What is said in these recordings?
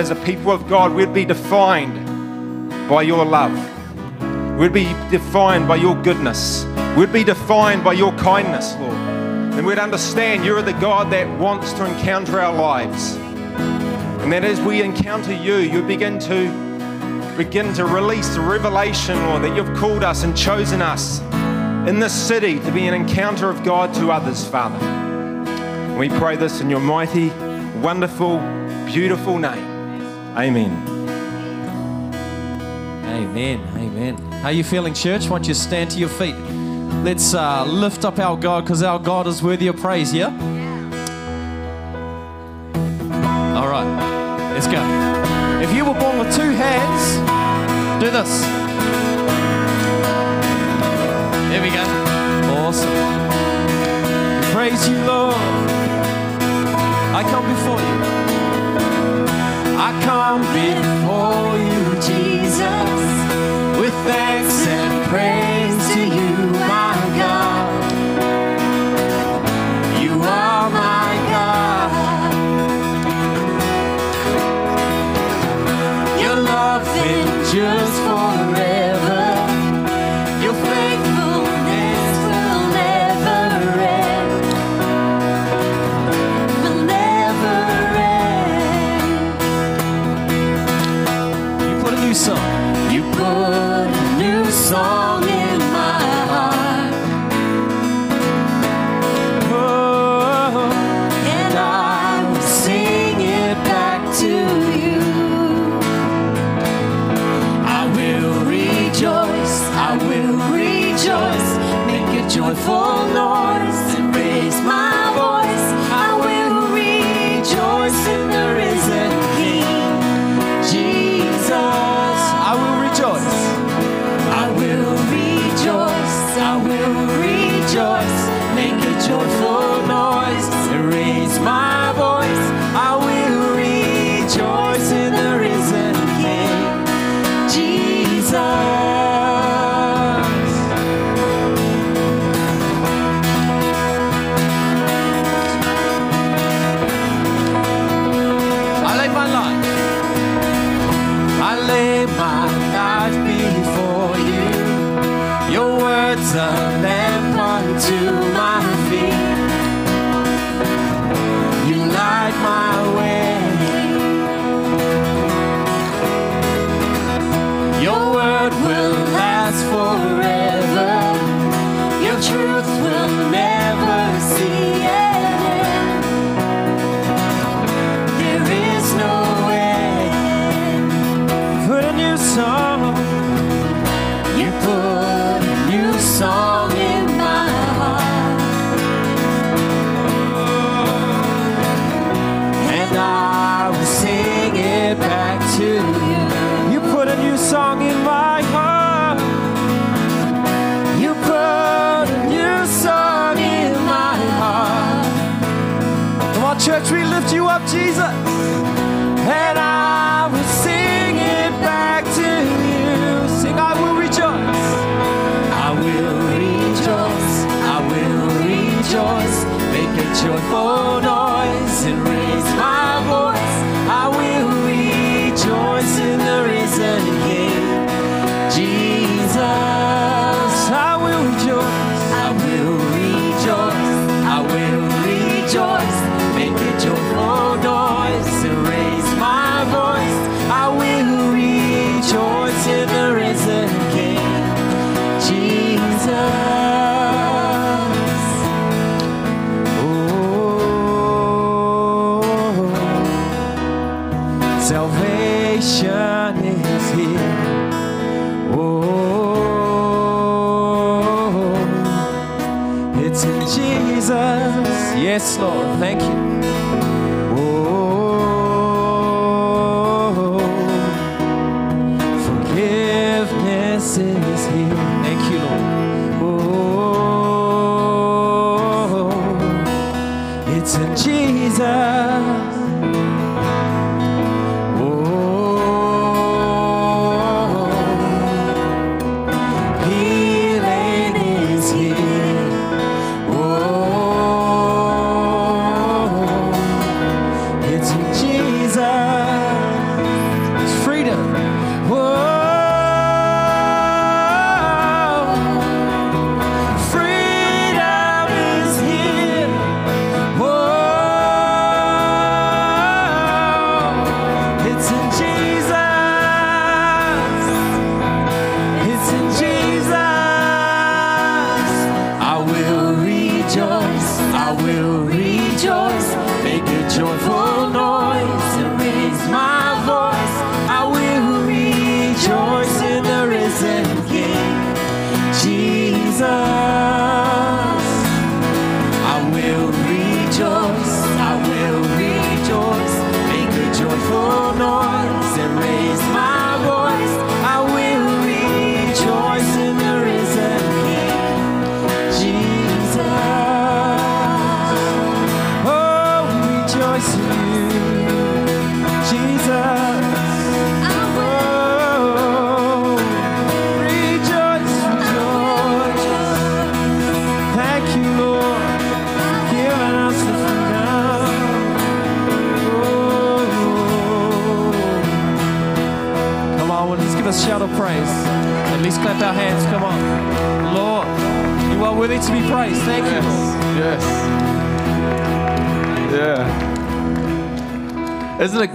as a people of God, we'd be defined by your love. We'd be defined by your goodness. We'd be defined by your kindness, Lord. And we'd understand you're the God that wants to encounter our lives. And that as we encounter you, you begin to begin to release the revelation, Lord, that you've called us and chosen us in this city to be an encounter of God to others, Father. We pray this in your mighty, wonderful, beautiful name. Amen. Amen. Amen. How are you feeling, church? Why don't you stand to your feet? Let's uh, lift up our God because our God is worthy of praise, yeah? All right, let's go. If you were born with two hands, do this. There we go. Awesome. Praise you, Lord. I come before you. I come before you, Jesus, with thanks and praise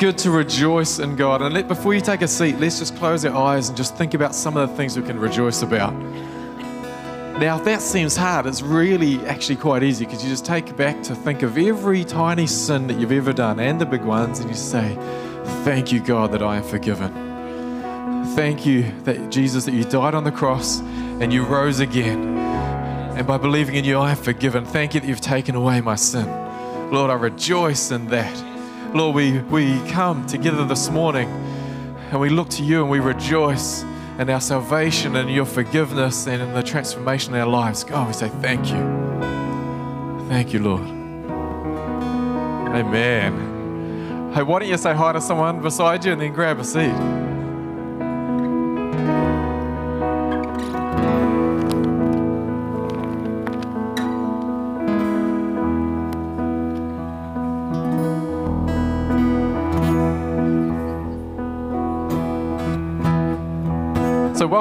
good to rejoice in God? And let, before you take a seat, let's just close our eyes and just think about some of the things we can rejoice about. Now, if that seems hard, it's really actually quite easy because you just take back to think of every tiny sin that you've ever done and the big ones, and you say, Thank you, God, that I am forgiven. Thank you that Jesus, that you died on the cross and you rose again. And by believing in you, I am forgiven. Thank you that you've taken away my sin. Lord, I rejoice in that. Lord, we, we come together this morning and we look to you and we rejoice in our salvation and your forgiveness and in the transformation in our lives. God, we say thank you. Thank you, Lord. Amen. Hey, why don't you say hi to someone beside you and then grab a seat?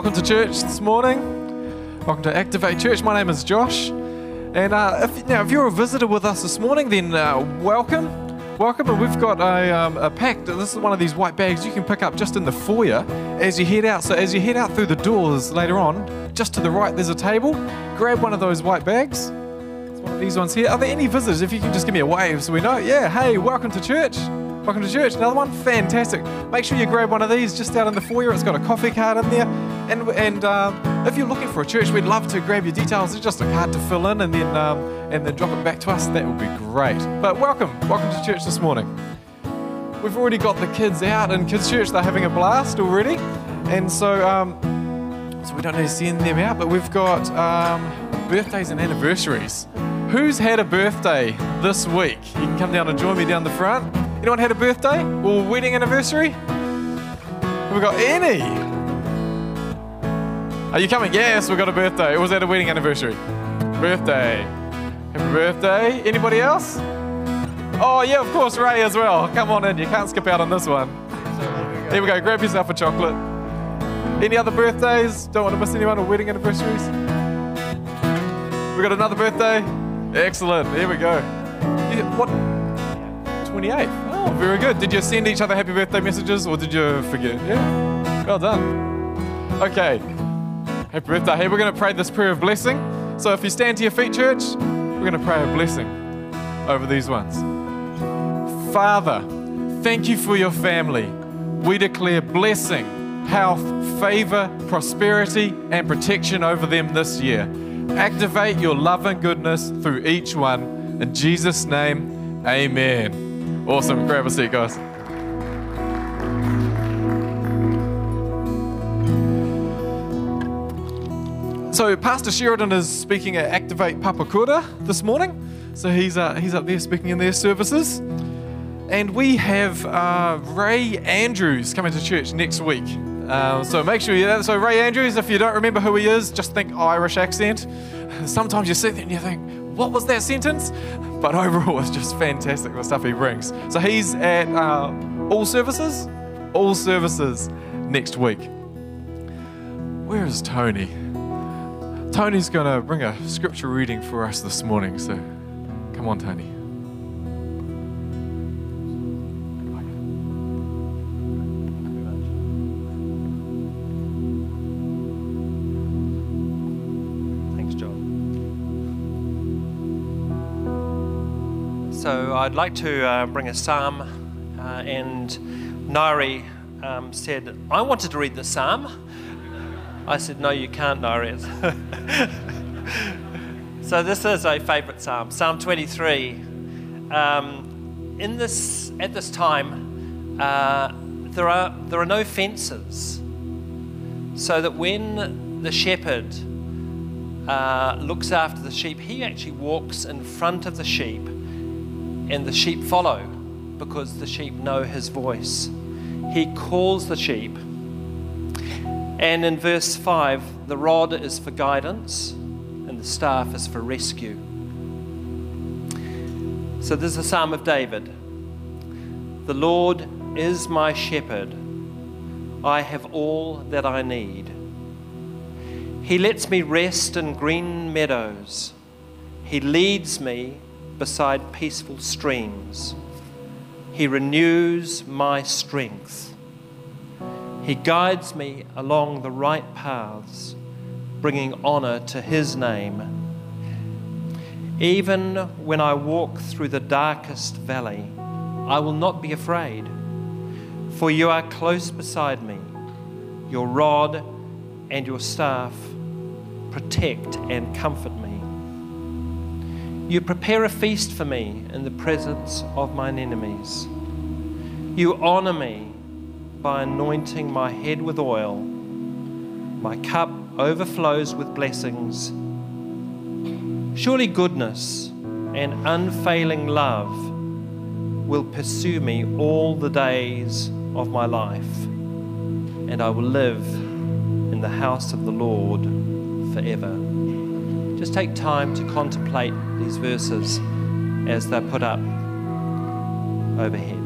Welcome to church this morning. Welcome to Activate Church. My name is Josh. And uh, if, now, if you're a visitor with us this morning, then uh, welcome. Welcome. And we've got a, um, a pack. This is one of these white bags you can pick up just in the foyer as you head out. So, as you head out through the doors later on, just to the right, there's a table. Grab one of those white bags. It's one of these ones here. Are there any visitors? If you can just give me a wave so we know. Yeah, hey, welcome to church. Welcome to church. Another one? Fantastic. Make sure you grab one of these just out in the foyer. It's got a coffee card in there. And, and um, if you're looking for a church, we'd love to grab your details. It's just a card to fill in and then, um, and then drop it back to us. That would be great. But welcome. Welcome to church this morning. We've already got the kids out in kids' church. They're having a blast already. And so, um, so we don't need to send them out, but we've got um, birthdays and anniversaries. Who's had a birthday this week? You can come down and join me down the front. Anyone had a birthday or wedding anniversary? We've got any? Are you coming? Yes, we got a birthday. It was at a wedding anniversary? Birthday. Happy birthday. Anybody else? Oh, yeah, of course, Ray as well. Come on in. You can't skip out on this one. Here we go. Grab yourself a chocolate. Any other birthdays? Don't want to miss anyone or wedding anniversaries? We got another birthday? Excellent. Here we go. What? 28th. Oh, very good. Did you send each other happy birthday messages or did you forget? Yeah. Well done. Okay. Happy birthday. Hey, we're going to pray this prayer of blessing. So if you stand to your feet, church, we're going to pray a blessing over these ones. Father, thank you for your family. We declare blessing, health, favor, prosperity, and protection over them this year. Activate your love and goodness through each one. In Jesus' name, amen. Awesome. Grab a seat, guys. So Pastor Sheridan is speaking at Activate Papakura this morning. So he's uh, he's up there speaking in their services, and we have uh, Ray Andrews coming to church next week. Um, so make sure you. So Ray Andrews, if you don't remember who he is, just think Irish accent. Sometimes you sit there and you think, what was that sentence? But overall, it's just fantastic the stuff he brings. So he's at uh, all services, all services next week. Where is Tony? Tony's going to bring a scripture reading for us this morning. So come on, Tony. So I'd like to uh, bring a psalm, uh, and Nari um, said, I wanted to read the psalm. I said, No, you can't, Nairi. so this is a favourite psalm, Psalm 23. Um, in this, at this time, uh, there, are, there are no fences, so that when the shepherd uh, looks after the sheep, he actually walks in front of the sheep and the sheep follow because the sheep know his voice. He calls the sheep. And in verse 5, the rod is for guidance and the staff is for rescue. So this is a psalm of David. The Lord is my shepherd. I have all that I need. He lets me rest in green meadows. He leads me beside peaceful streams. He renews my strength. He guides me along the right paths, bringing honor to His name. Even when I walk through the darkest valley, I will not be afraid, for you are close beside me. Your rod and your staff protect and comfort me. You prepare a feast for me in the presence of mine enemies. You honor me by anointing my head with oil. My cup overflows with blessings. Surely goodness and unfailing love will pursue me all the days of my life, and I will live in the house of the Lord forever. Just take time to contemplate these verses as they're put up overhead.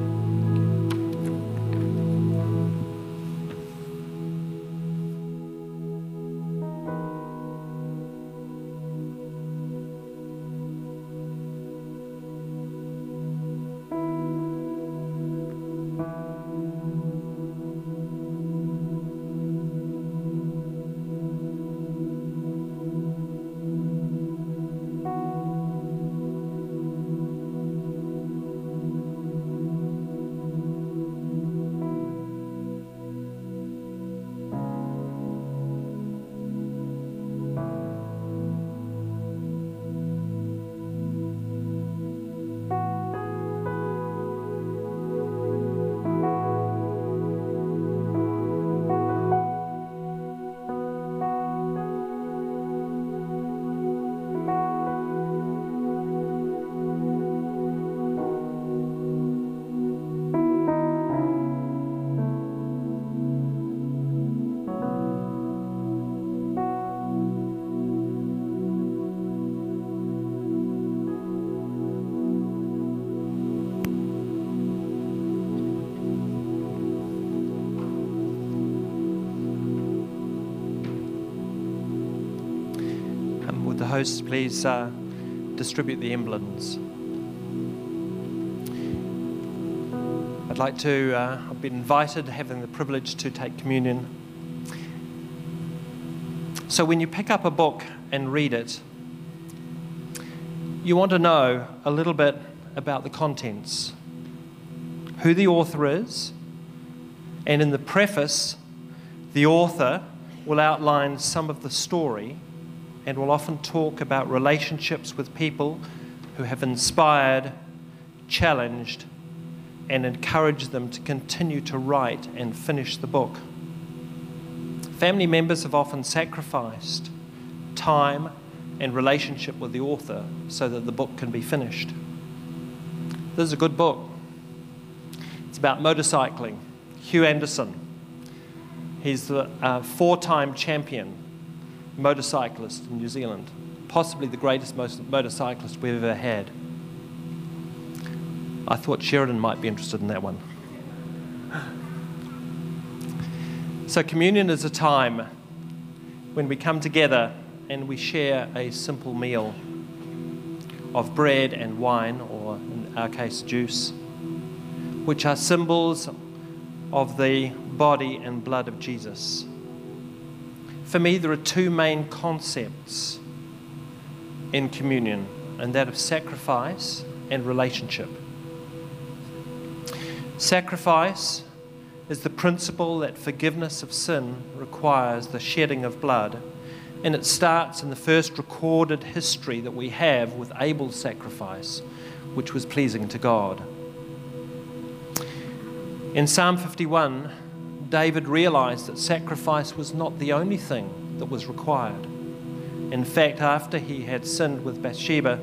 Please uh, distribute the emblems? I'd like to, uh, I've been invited, having the privilege to take communion. So when you pick up a book and read it, you want to know a little bit about the contents, who the author is, and in the preface, the author will outline some of the story and will often talk about relationships with people who have inspired, challenged, and encouraged them to continue to write and finish the book. Family members have often sacrificed time and relationship with the author so that the book can be finished. This is a good book. It's about motorcycling. Hugh Anderson. He's the uh, four time champion motorcyclist in New Zealand, possibly the greatest motorcyclist we've ever had. I thought Sheridan might be interested in that one. So, communion is a time when we come together and we share a simple meal of bread and wine, or in our case, juice, which are symbols of the body and blood of Jesus. For me, there are two main concepts in communion, and that of sacrifice and relationship. Sacrifice is the principle that forgiveness of sin requires the shedding of blood, and it starts in the first recorded history that we have with Abel's sacrifice, which was pleasing to God. In Psalm 51, David realized that sacrifice was not the only thing that was required. In fact, after he had sinned with Bathsheba,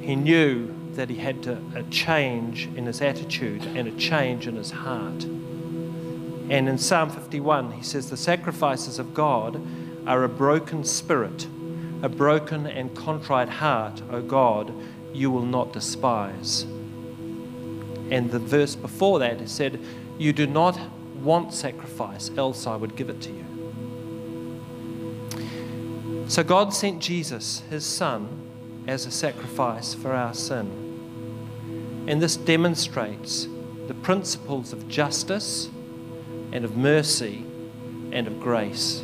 he knew that he had to, a change in his attitude and a change in his heart. And in Psalm 51, he says, The sacrifices of God are a broken spirit, a broken and contrite heart, O God, you will not despise. And the verse before that, said, You do not want sacrifice, else I would give it to you. So God sent Jesus, his son, as a sacrifice for our sin. And this demonstrates the principles of justice and of mercy and of grace.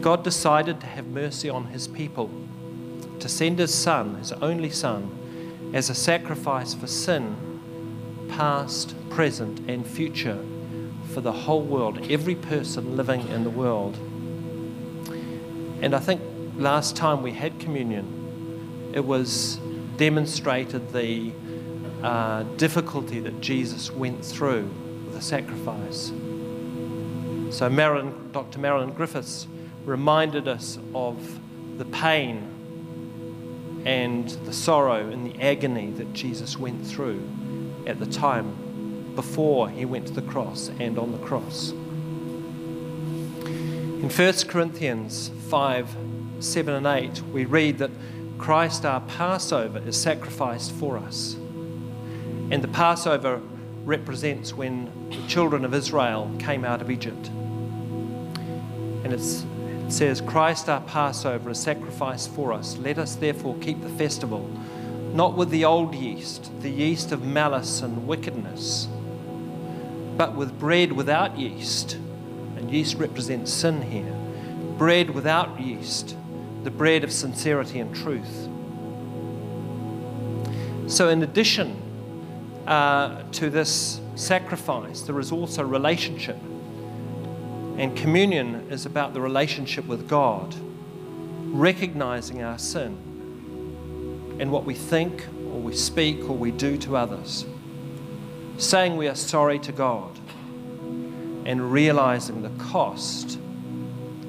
God decided to have mercy on his people, to send his son, his only son, as a sacrifice for sin, past, present, and future, for the whole world, every person living in the world. And I think last time we had communion, it was demonstrated the uh, difficulty that Jesus went through with the sacrifice. So, Marilyn, Dr. Marilyn Griffiths reminded us of the pain and the sorrow and the agony that Jesus went through at the time before he went to the cross and on the cross. In 1 Corinthians 5 7 and 8, we read that Christ, our Passover, is sacrificed for us. And the Passover represents when the children of Israel came out of Egypt. And it says, Christ, our Passover, is sacrificed for us. Let us therefore keep the festival, not with the old yeast, the yeast of malice and wickedness, but with bread without yeast. And yeast represents sin here. Bread without yeast the bread of sincerity and truth. So, in addition uh, to this sacrifice, there is also relationship. And communion is about the relationship with God, recognizing our sin and what we think or we speak or we do to others, saying we are sorry to God, and realizing the cost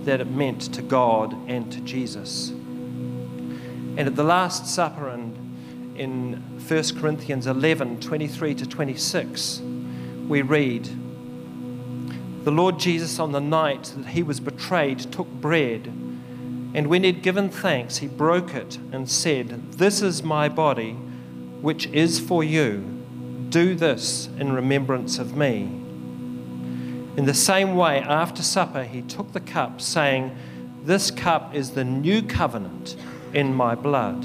that it meant to God and to Jesus. And at the Last Supper and in 1 Corinthians 11 23 to 26, we read, The Lord Jesus, on the night that he was betrayed, took bread, and when he had given thanks, he broke it and said, This is my body, which is for you. Do this in remembrance of me. In the same way, after supper, he took the cup, saying, This cup is the new covenant in my blood.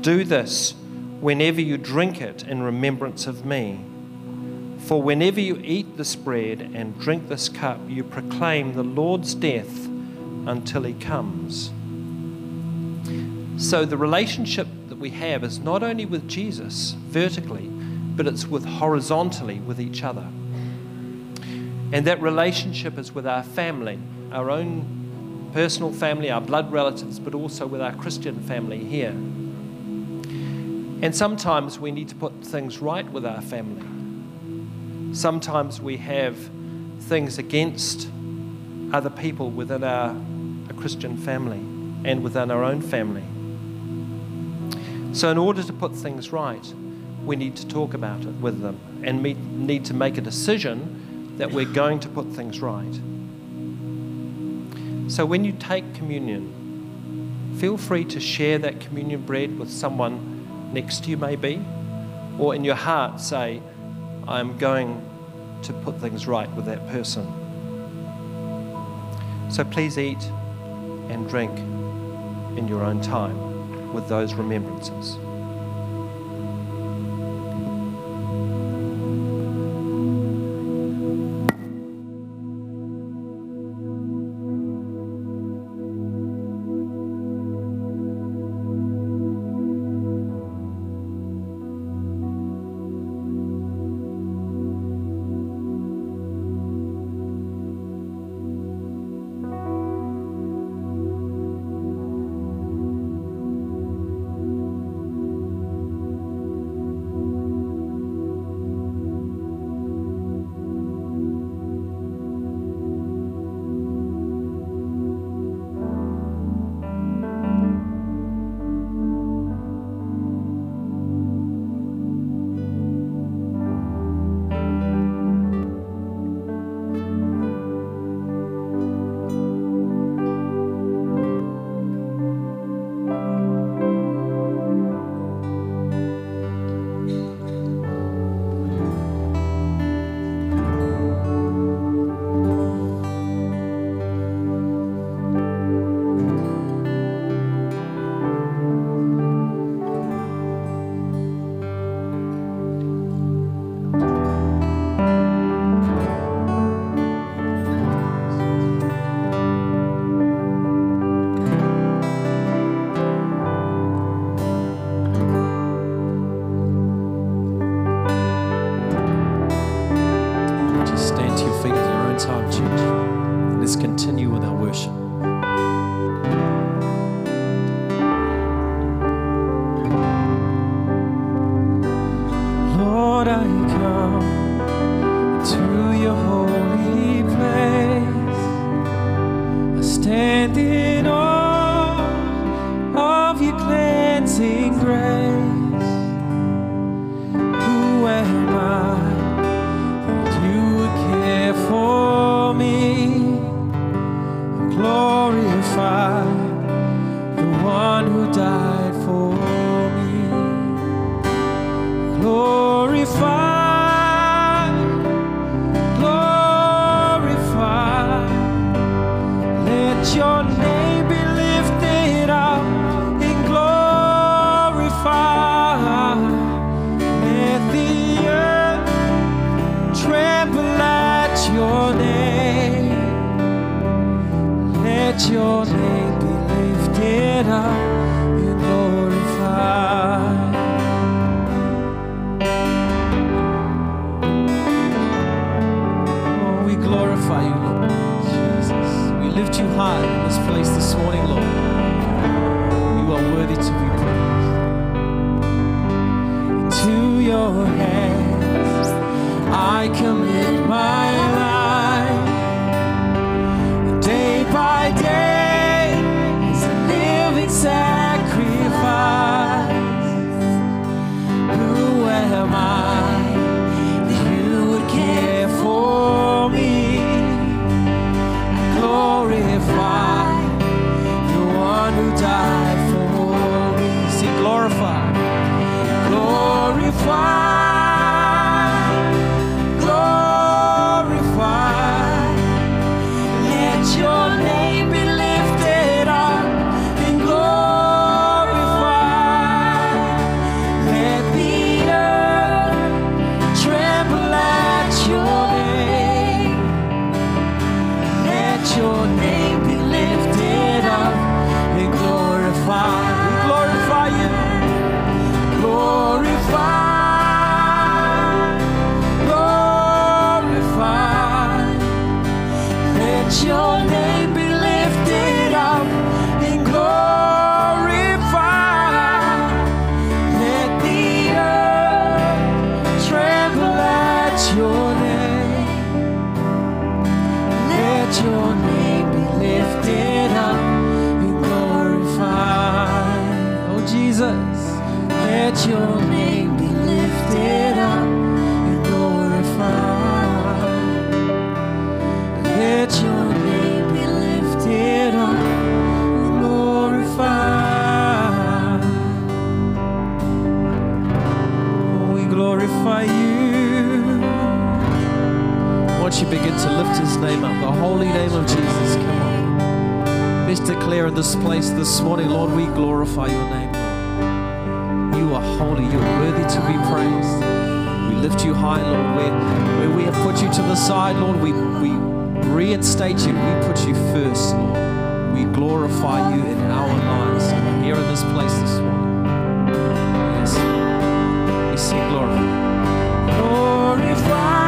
Do this whenever you drink it in remembrance of me. For whenever you eat this bread and drink this cup, you proclaim the Lord's death until he comes. So the relationship that we have is not only with Jesus vertically, but it's with horizontally with each other. And that relationship is with our family, our own personal family, our blood relatives, but also with our Christian family here. And sometimes we need to put things right with our family. Sometimes we have things against other people within our, Christian family and within our own family. So, in order to put things right, we need to talk about it with them and meet, need to make a decision that we're going to put things right. So when you take communion, feel free to share that communion bread with someone next to you, maybe, or in your heart say, I'm going to put things right with that person. So please eat and drink in your own time with those remembrances. name of Jesus. Come on. Let's declare in this place this morning, Lord, we glorify your name, Lord. You are holy. You're worthy to be praised. We lift you high, Lord. Where, where we have put you to the side, Lord, we, we reinstate you. We put you first, Lord. We glorify you in our lives here in this place this morning. Yes, We sing glory. Glorify.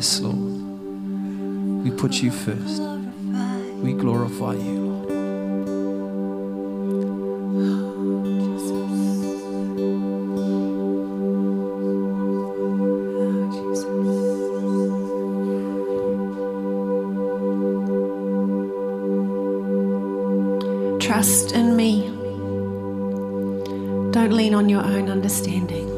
Yes, Lord. We put you first. We glorify you, Trust in me. Don't lean on your own understanding.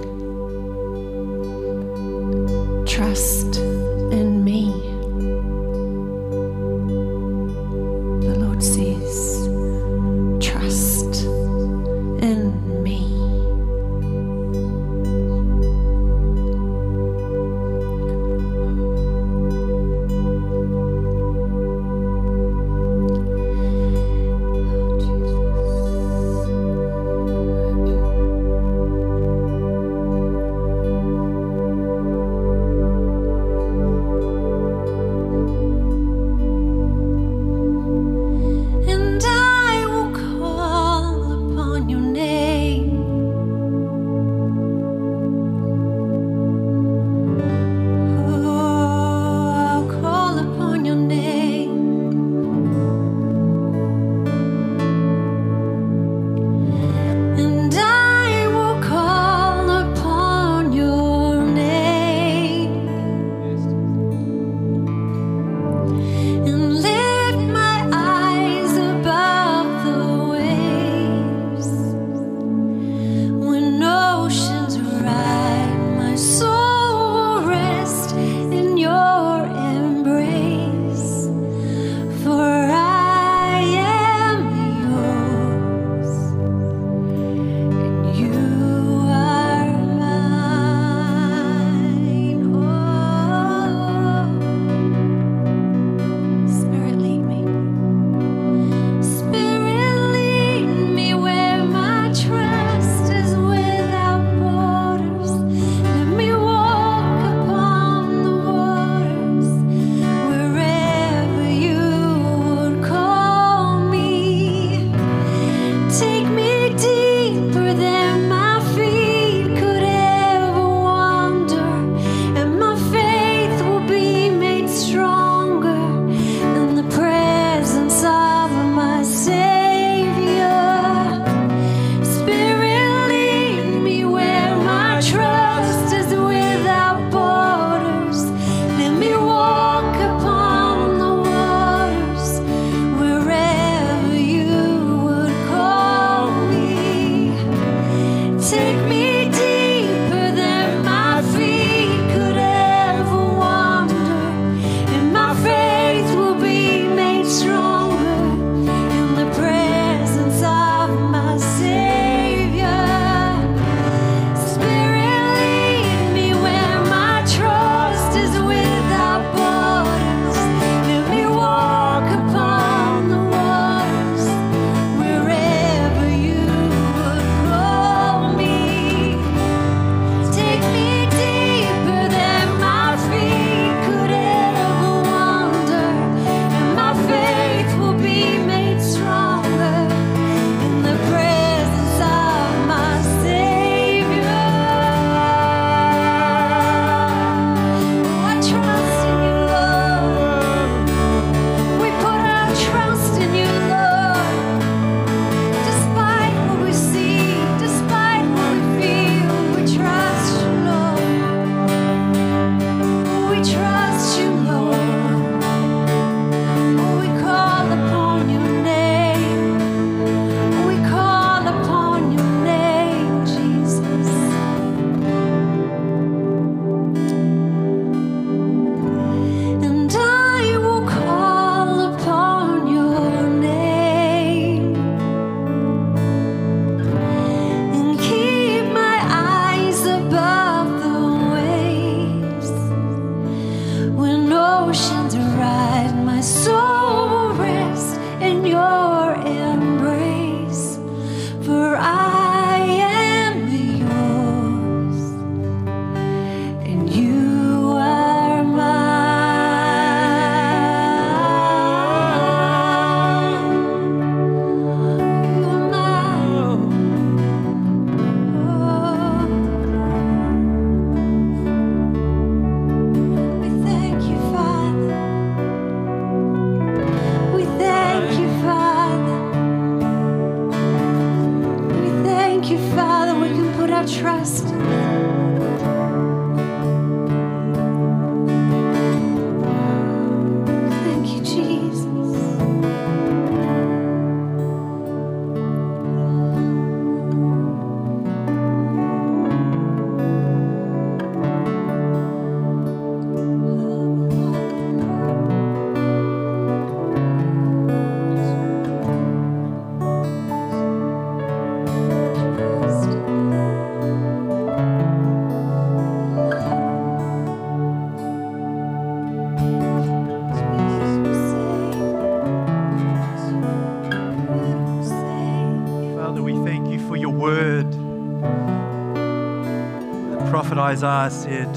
Isaiah said,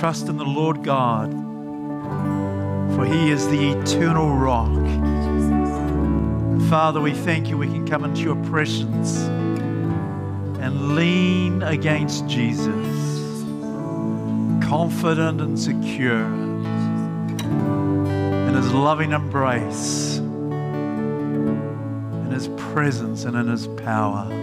Trust in the Lord God, for he is the eternal rock. Father, we thank you we can come into your presence and lean against Jesus, confident and secure in his loving embrace, in his presence, and in his power.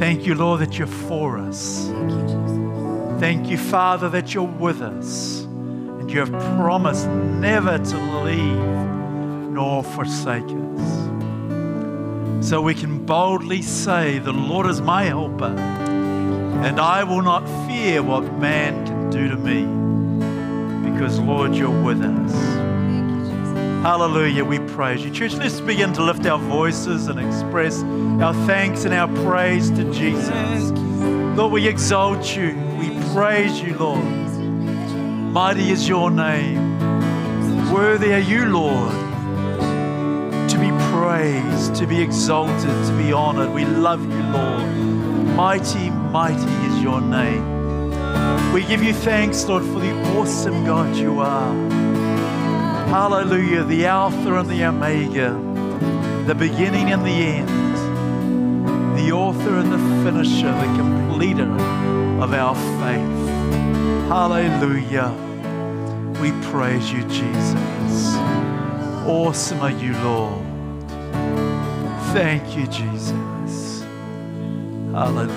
Thank you, Lord, that you're for us. Thank you, Jesus. Thank you, Father, that you're with us and you have promised never to leave nor forsake us. So we can boldly say, The Lord is my helper, and I will not fear what man can do to me, because, Lord, you're with us. Hallelujah, we praise you. Church, let's begin to lift our voices and express our thanks and our praise to Jesus. Lord, we exalt you. We praise you, Lord. Mighty is your name. Worthy are you, Lord, to be praised, to be exalted, to be honored. We love you, Lord. Mighty, mighty is your name. We give you thanks, Lord, for the awesome God you are. Hallelujah, the Alpha and the Omega, the beginning and the end, the author and the finisher, the completer of our faith. Hallelujah. We praise you, Jesus. Awesome are you, Lord. Thank you, Jesus. Hallelujah.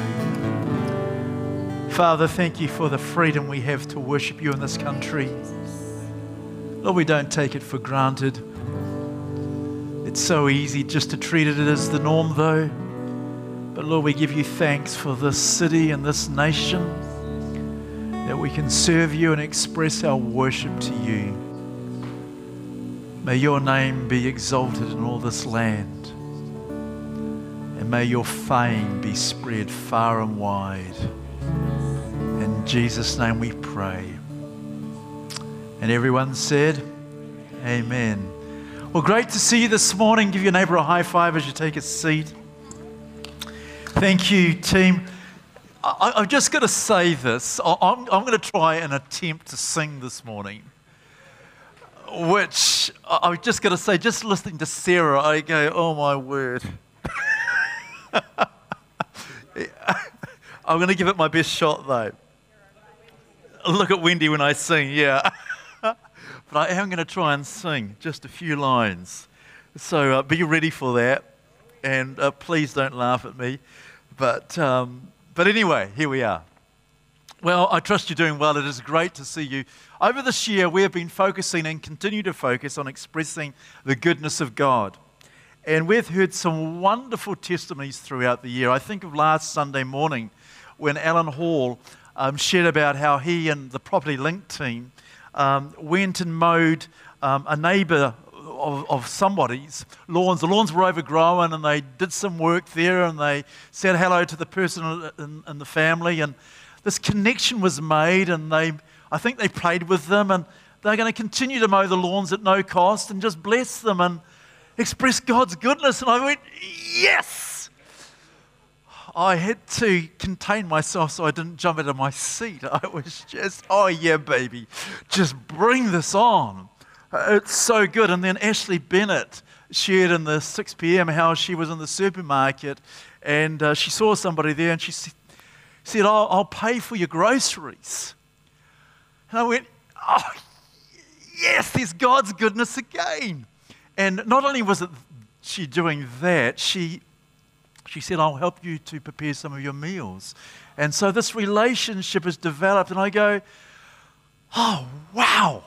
Father, thank you for the freedom we have to worship you in this country. Lord, we don't take it for granted. It's so easy just to treat it as the norm, though. But Lord, we give you thanks for this city and this nation that we can serve you and express our worship to you. May your name be exalted in all this land. And may your fame be spread far and wide. In Jesus' name we pray. And everyone said, Amen. Well, great to see you this morning. Give your neighbor a high five as you take a seat. Thank you, team. I, have just got to say this. I, I'm, I'm going to try and attempt to sing this morning, which I, I've just got to say, just listening to Sarah, I go, oh my word. I'm going to give it my best shot, though. Look at Wendy when I sing, yeah. but I am going to try and sing just a few lines. So uh, be ready for that. And uh, please don't laugh at me. But, um, but anyway, here we are. Well, I trust you're doing well. It is great to see you. Over this year, we have been focusing and continue to focus on expressing the goodness of God. And we've heard some wonderful testimonies throughout the year. I think of last Sunday morning when Alan Hall um, shared about how he and the Property Link team um, went and mowed um, a neighbour of, of somebody's lawns. The lawns were overgrown and they did some work there and they said hello to the person in, in the family. And this connection was made and they, I think they prayed with them and they're going to continue to mow the lawns at no cost and just bless them and express God's goodness. And I went, yes! I had to contain myself so I didn't jump out of my seat. I was just, oh yeah, baby, just bring this on. It's so good. And then Ashley Bennett shared in the 6 p.m. how she was in the supermarket and uh, she saw somebody there and she said, I'll, I'll pay for your groceries. And I went, Oh, yes, there's God's goodness again. And not only was it she doing that, she, she said, I'll help you to prepare some of your meals. And so this relationship has developed, and I go, Oh, wow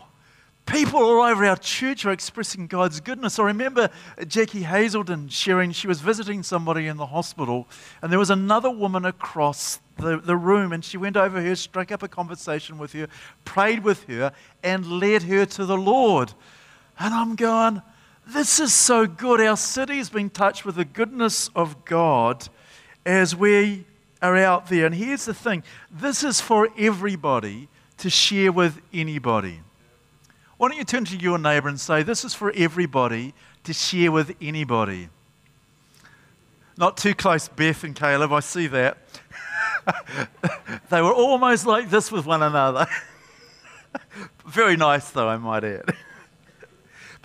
people all over our church are expressing God's goodness. I remember Jackie Hazelden sharing, she was visiting somebody in the hospital, and there was another woman across the, the room, and she went over her, struck up a conversation with her, prayed with her, and led her to the Lord. And I'm going, this is so good. Our city has been touched with the goodness of God as we are out there. And here's the thing this is for everybody to share with anybody. Why don't you turn to your neighbor and say, This is for everybody to share with anybody? Not too close, Beth and Caleb, I see that. they were almost like this with one another. Very nice, though, I might add.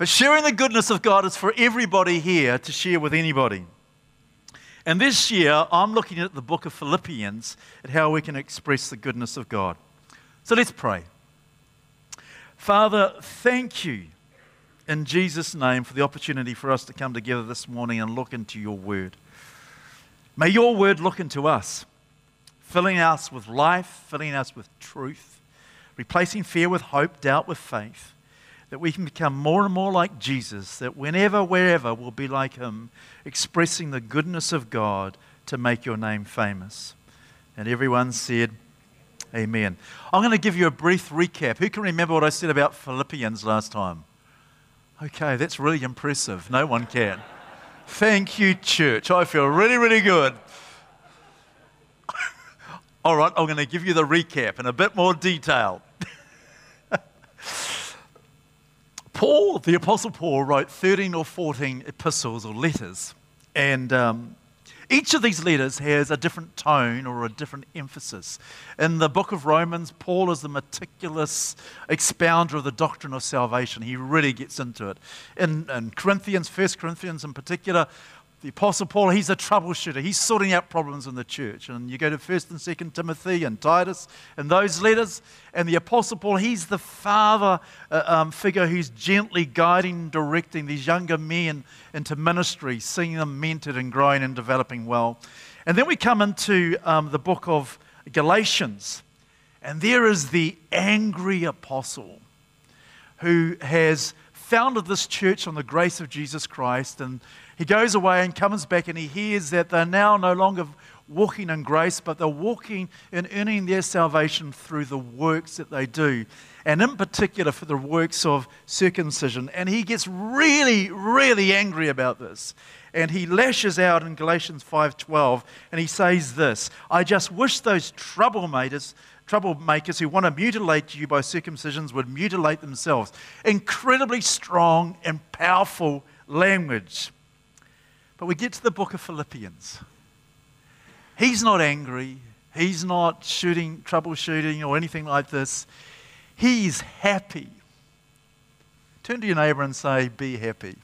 but sharing the goodness of God is for everybody here to share with anybody. And this year, I'm looking at the book of Philippians at how we can express the goodness of God. So let's pray. Father, thank you in Jesus' name for the opportunity for us to come together this morning and look into your word. May your word look into us, filling us with life, filling us with truth, replacing fear with hope, doubt with faith, that we can become more and more like Jesus, that whenever, wherever, we'll be like him, expressing the goodness of God to make your name famous. And everyone said, Amen. I'm going to give you a brief recap. Who can remember what I said about Philippians last time? Okay, that's really impressive. No one can. Thank you, church. I feel really, really good. All right, I'm going to give you the recap in a bit more detail. Paul, the Apostle Paul, wrote 13 or 14 epistles or letters. And um, each of these letters has a different tone or a different emphasis. In the book of Romans, Paul is the meticulous expounder of the doctrine of salvation. He really gets into it. In, in Corinthians, 1 Corinthians in particular, the Apostle Paul, he's a troubleshooter. He's sorting out problems in the church. And you go to 1st and 2nd Timothy and Titus and those letters. And the Apostle Paul, he's the father uh, um, figure who's gently guiding, directing these younger men into ministry, seeing them mentored and growing and developing well. And then we come into um, the book of Galatians. And there is the angry apostle who has founded this church on the grace of Jesus Christ and he goes away and comes back and he hears that they're now no longer walking in grace, but they're walking in earning their salvation through the works that they do. And in particular, for the works of circumcision. And he gets really, really angry about this. And he lashes out in Galatians 5:12 and he says this, I just wish those troublemakers troublemakers who want to mutilate you by circumcisions would mutilate themselves. Incredibly strong and powerful language. But we get to the book of Philippians. He's not angry. He's not shooting, troubleshooting, or anything like this. He's happy. Turn to your neighbor and say, Be happy.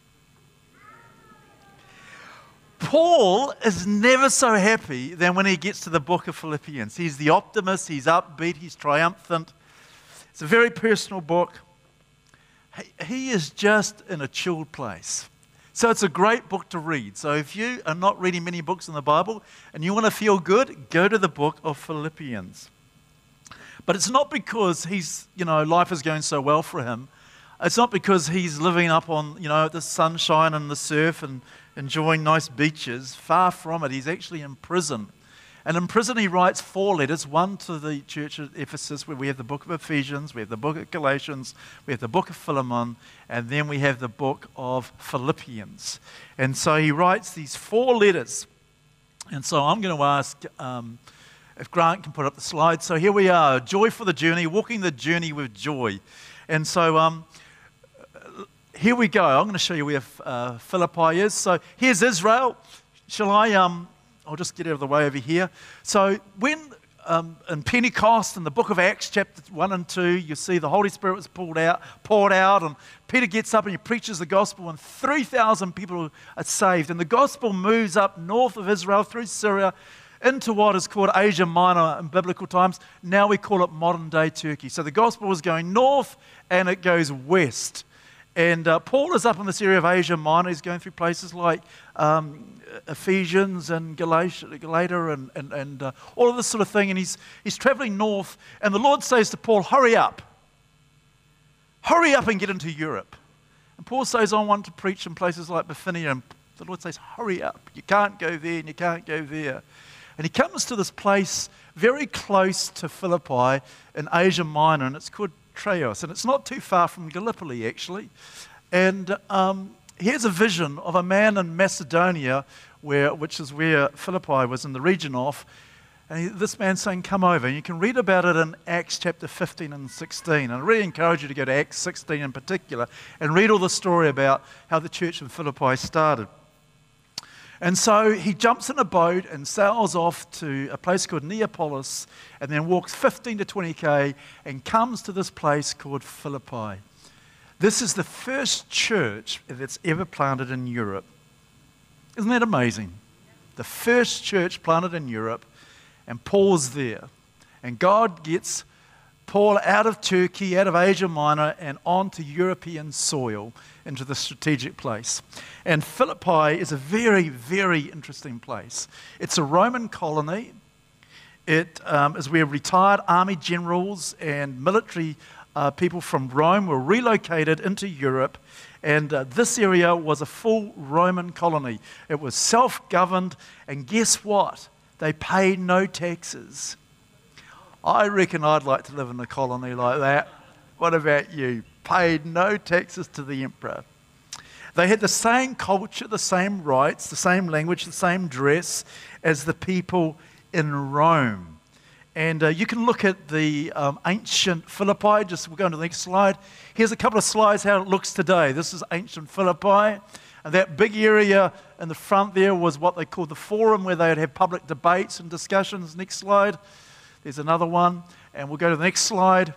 Paul is never so happy than when he gets to the book of Philippians. He's the optimist, he's upbeat, he's triumphant. It's a very personal book. He is just in a chilled place. So it's a great book to read. So if you are not reading many books in the Bible and you want to feel good, go to the book of Philippians. But it's not because he's, you know, life is going so well for him. It's not because he's living up on, you know, the sunshine and the surf and enjoying nice beaches. Far from it. He's actually in prison. And in prison, he writes four letters one to the church at Ephesus, where we have the book of Ephesians, we have the book of Galatians, we have the book of Philemon, and then we have the book of Philippians. And so he writes these four letters. And so I'm going to ask um, if Grant can put up the slide. So here we are joy for the journey, walking the journey with joy. And so um, here we go. I'm going to show you where uh, Philippi is. So here's Israel. Shall I um, I'll just get out of the way over here. So, when um, in Pentecost, in the book of Acts, chapter 1 and 2, you see the Holy Spirit was pulled out, poured out, and Peter gets up and he preaches the gospel, and 3,000 people are saved. And the gospel moves up north of Israel through Syria into what is called Asia Minor in biblical times. Now we call it modern day Turkey. So the gospel is going north and it goes west. And uh, Paul is up in this area of Asia Minor. He's going through places like um, Ephesians and Galatia, Galatia and, and, and uh, all of this sort of thing. And he's, he's traveling north. And the Lord says to Paul, Hurry up. Hurry up and get into Europe. And Paul says, I want to preach in places like Bithynia. And the Lord says, Hurry up. You can't go there and you can't go there. And he comes to this place very close to Philippi in Asia Minor, and it's called Troas. And it's not too far from Gallipoli, actually. And um, here's a vision of a man in Macedonia, where, which is where Philippi was in the region of. And this man saying, Come over. And you can read about it in Acts chapter 15 and 16. And I really encourage you to go to Acts 16 in particular and read all the story about how the church in Philippi started. And so he jumps in a boat and sails off to a place called Neapolis and then walks 15 to 20k and comes to this place called Philippi. This is the first church that's ever planted in Europe. Isn't that amazing? The first church planted in Europe, and Paul's there. And God gets Paul out of Turkey, out of Asia Minor, and onto European soil into the strategic place. And Philippi is a very, very interesting place. It's a Roman colony. It um, is where retired army generals and military uh, people from Rome were relocated into Europe. And uh, this area was a full Roman colony. It was self governed. And guess what? They paid no taxes. I reckon I'd like to live in a colony like that. What about you? Paid no taxes to the emperor. They had the same culture, the same rights, the same language, the same dress as the people in Rome. And uh, you can look at the um, ancient Philippi. Just we'll go on to the next slide. Here's a couple of slides how it looks today. This is ancient Philippi. And that big area in the front there was what they called the forum, where they would have public debates and discussions. Next slide. There's another one. And we'll go to the next slide.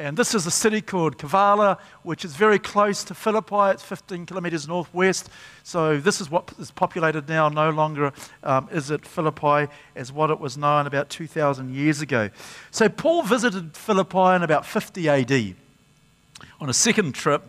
And this is a city called Kavala, which is very close to Philippi. It's 15 kilometers northwest. So this is what is populated now. No longer um, is it Philippi as what it was known about 2,000 years ago. So Paul visited Philippi in about 50 AD on a second trip.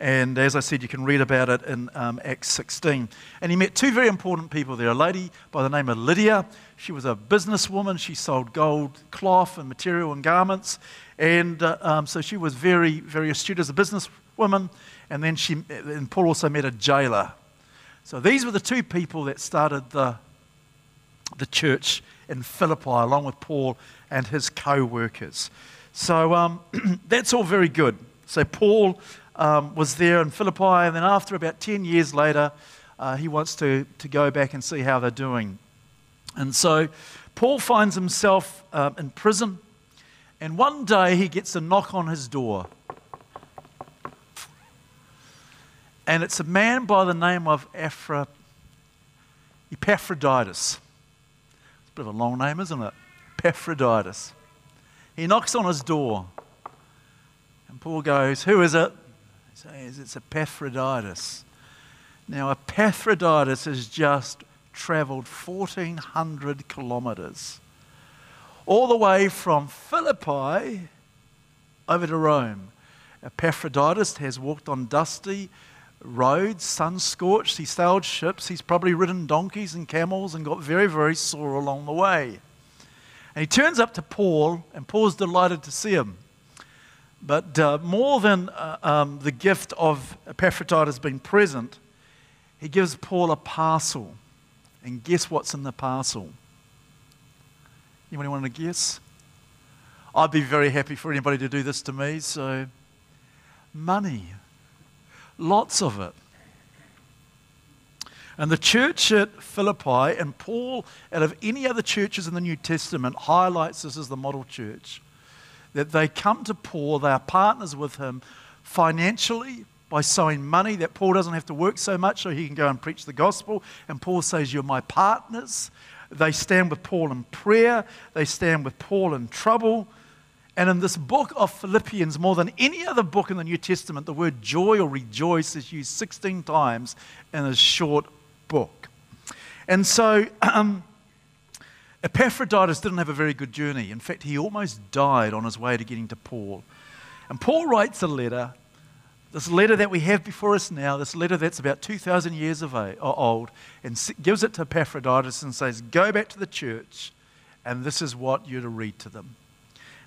And as I said, you can read about it in um, Acts 16. And he met two very important people there a lady by the name of Lydia. She was a businesswoman. She sold gold cloth and material and garments. And uh, um, so she was very, very astute as a businesswoman. And then she, and Paul also met a jailer. So these were the two people that started the, the church in Philippi, along with Paul and his co workers. So um, that's all very good. So Paul um, was there in Philippi, and then after about 10 years later, uh, he wants to, to go back and see how they're doing. And so Paul finds himself um, in prison, and one day he gets a knock on his door. And it's a man by the name of Ephra, Epaphroditus. It's a bit of a long name, isn't it? Epaphroditus. He knocks on his door. And Paul goes, Who is it? He says, It's Epaphroditus. Now, Epaphroditus has just traveled 1,400 kilometers, all the way from Philippi over to Rome. Epaphroditus has walked on dusty roads, sun scorched. He sailed ships. He's probably ridden donkeys and camels and got very, very sore along the way. And he turns up to Paul, and Paul's delighted to see him. But uh, more than uh, um, the gift of Epaphroditus being present, he gives Paul a parcel. And guess what's in the parcel? Anybody want to guess? I'd be very happy for anybody to do this to me, so money. Lots of it. And the church at Philippi, and Paul, out of any other churches in the New Testament, highlights this as the model church. That they come to Paul, they are partners with him financially by sowing money, that Paul doesn't have to work so much so he can go and preach the gospel. And Paul says, You're my partners. They stand with Paul in prayer, they stand with Paul in trouble. And in this book of Philippians, more than any other book in the New Testament, the word joy or rejoice is used 16 times in a short book. And so um, Epaphroditus didn't have a very good journey. In fact, he almost died on his way to getting to Paul. And Paul writes a letter, this letter that we have before us now, this letter that's about 2,000 years of old, and gives it to Epaphroditus and says, Go back to the church, and this is what you're to read to them.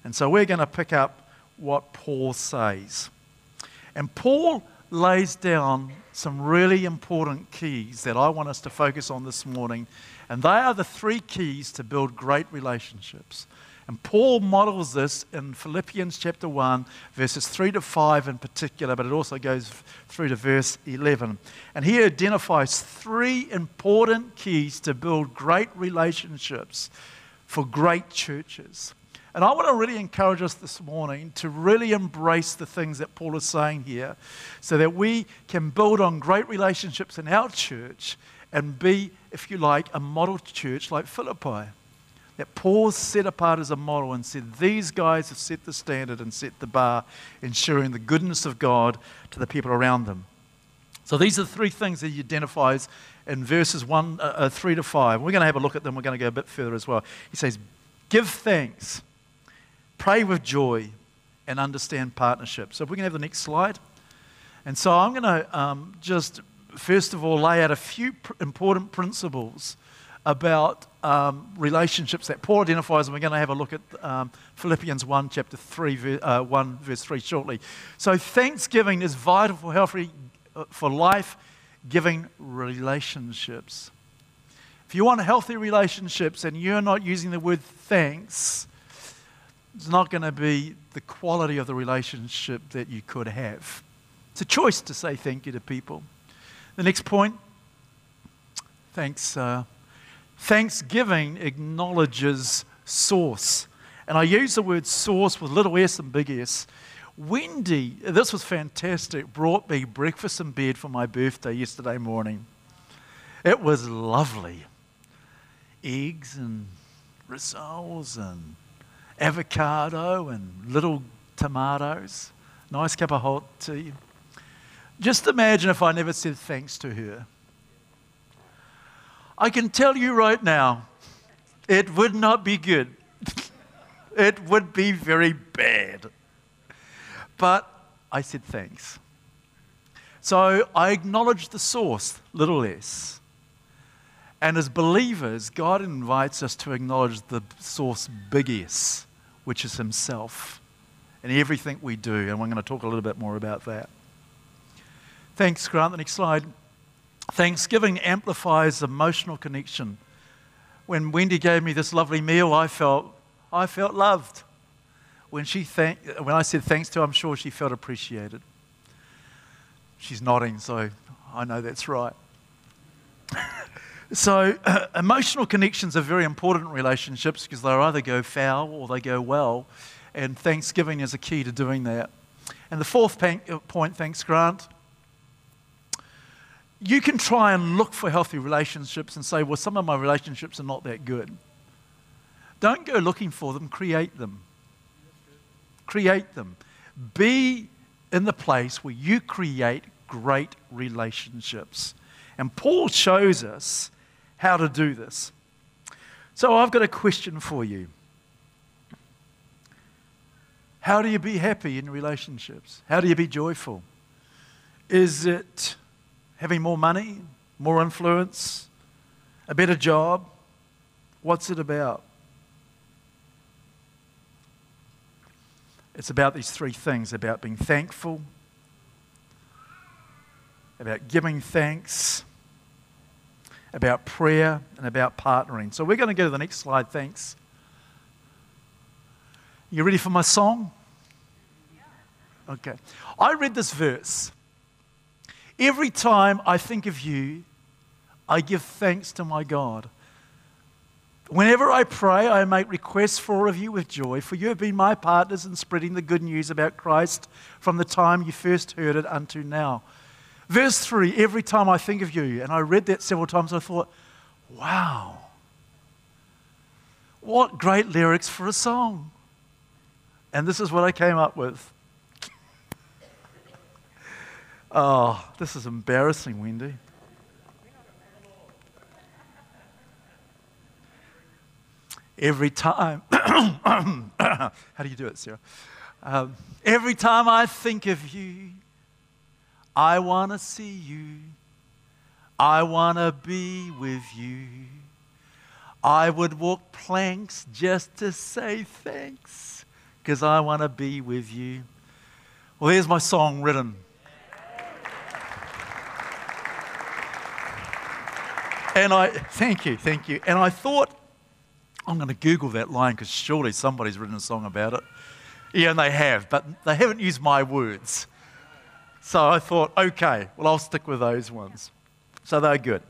And so we're going to pick up what Paul says. And Paul lays down some really important keys that I want us to focus on this morning. And they are the three keys to build great relationships. And Paul models this in Philippians chapter 1, verses 3 to 5 in particular, but it also goes through to verse 11. And he identifies three important keys to build great relationships for great churches. And I want to really encourage us this morning to really embrace the things that Paul is saying here so that we can build on great relationships in our church and be if you like, a model church like Philippi. That Paul set apart as a model and said, These guys have set the standard and set the bar, ensuring the goodness of God to the people around them. So these are the three things that he identifies in verses one, uh, uh, 3 to 5. We're going to have a look at them. We're going to go a bit further as well. He says, Give thanks, pray with joy, and understand partnership. So if we can have the next slide. And so I'm going to um, just, first of all, lay out a few pr- important principles about um, relationships that Paul identifies, and we're going to have a look at um, Philippians 1, chapter 3, ver- uh, 1, verse 3 shortly. So, thanksgiving is vital for healthy, uh, for life giving relationships. If you want healthy relationships and you're not using the word thanks, it's not going to be the quality of the relationship that you could have. It's a choice to say thank you to people. The next point thanks. Uh, thanksgiving acknowledges source. And I use the word source with little s and big S. Wendy, this was fantastic, brought me breakfast in bed for my birthday yesterday morning. It was lovely. Eggs and rissoles and avocado and little tomatoes. Nice cup of hot tea. Just imagine if I never said thanks to her. I can tell you right now, it would not be good. it would be very bad. But I said thanks. So I acknowledge the source, little s. And as believers, God invites us to acknowledge the source, big S, which is Himself, in everything we do. And we're going to talk a little bit more about that. Thanks, Grant. The next slide. Thanksgiving amplifies emotional connection. When Wendy gave me this lovely meal, I felt, I felt loved. When, she thank, when I said thanks to her, I'm sure she felt appreciated. She's nodding, so I know that's right. so, uh, emotional connections are very important in relationships because they either go foul or they go well. And Thanksgiving is a key to doing that. And the fourth uh, point, thanks, Grant, you can try and look for healthy relationships and say, well, some of my relationships are not that good. Don't go looking for them, create them. Create them. Be in the place where you create great relationships. And Paul shows us how to do this. So I've got a question for you. How do you be happy in relationships? How do you be joyful? Is it having more money, more influence, a better job? What's it about? It's about these three things about being thankful, about giving thanks, about prayer, and about partnering. So we're going to go to the next slide. Thanks. You ready for my song? Okay. I read this verse Every time I think of you, I give thanks to my God. Whenever I pray, I make requests for all of you with joy, for you have been my partners in spreading the good news about Christ from the time you first heard it unto now. Verse 3 Every time I think of you, and I read that several times, I thought, wow, what great lyrics for a song. And this is what I came up with. Oh, this is embarrassing, Wendy. Every time, how do you do it, Sarah? Um, every time I think of you, I want to see you. I want to be with you. I would walk planks just to say thanks because I want to be with you. Well, here's my song written. And I, thank you, thank you. And I thought, I'm going to Google that line because surely somebody's written a song about it. Yeah, and they have, but they haven't used my words. So I thought, okay, well, I'll stick with those ones. So they're good.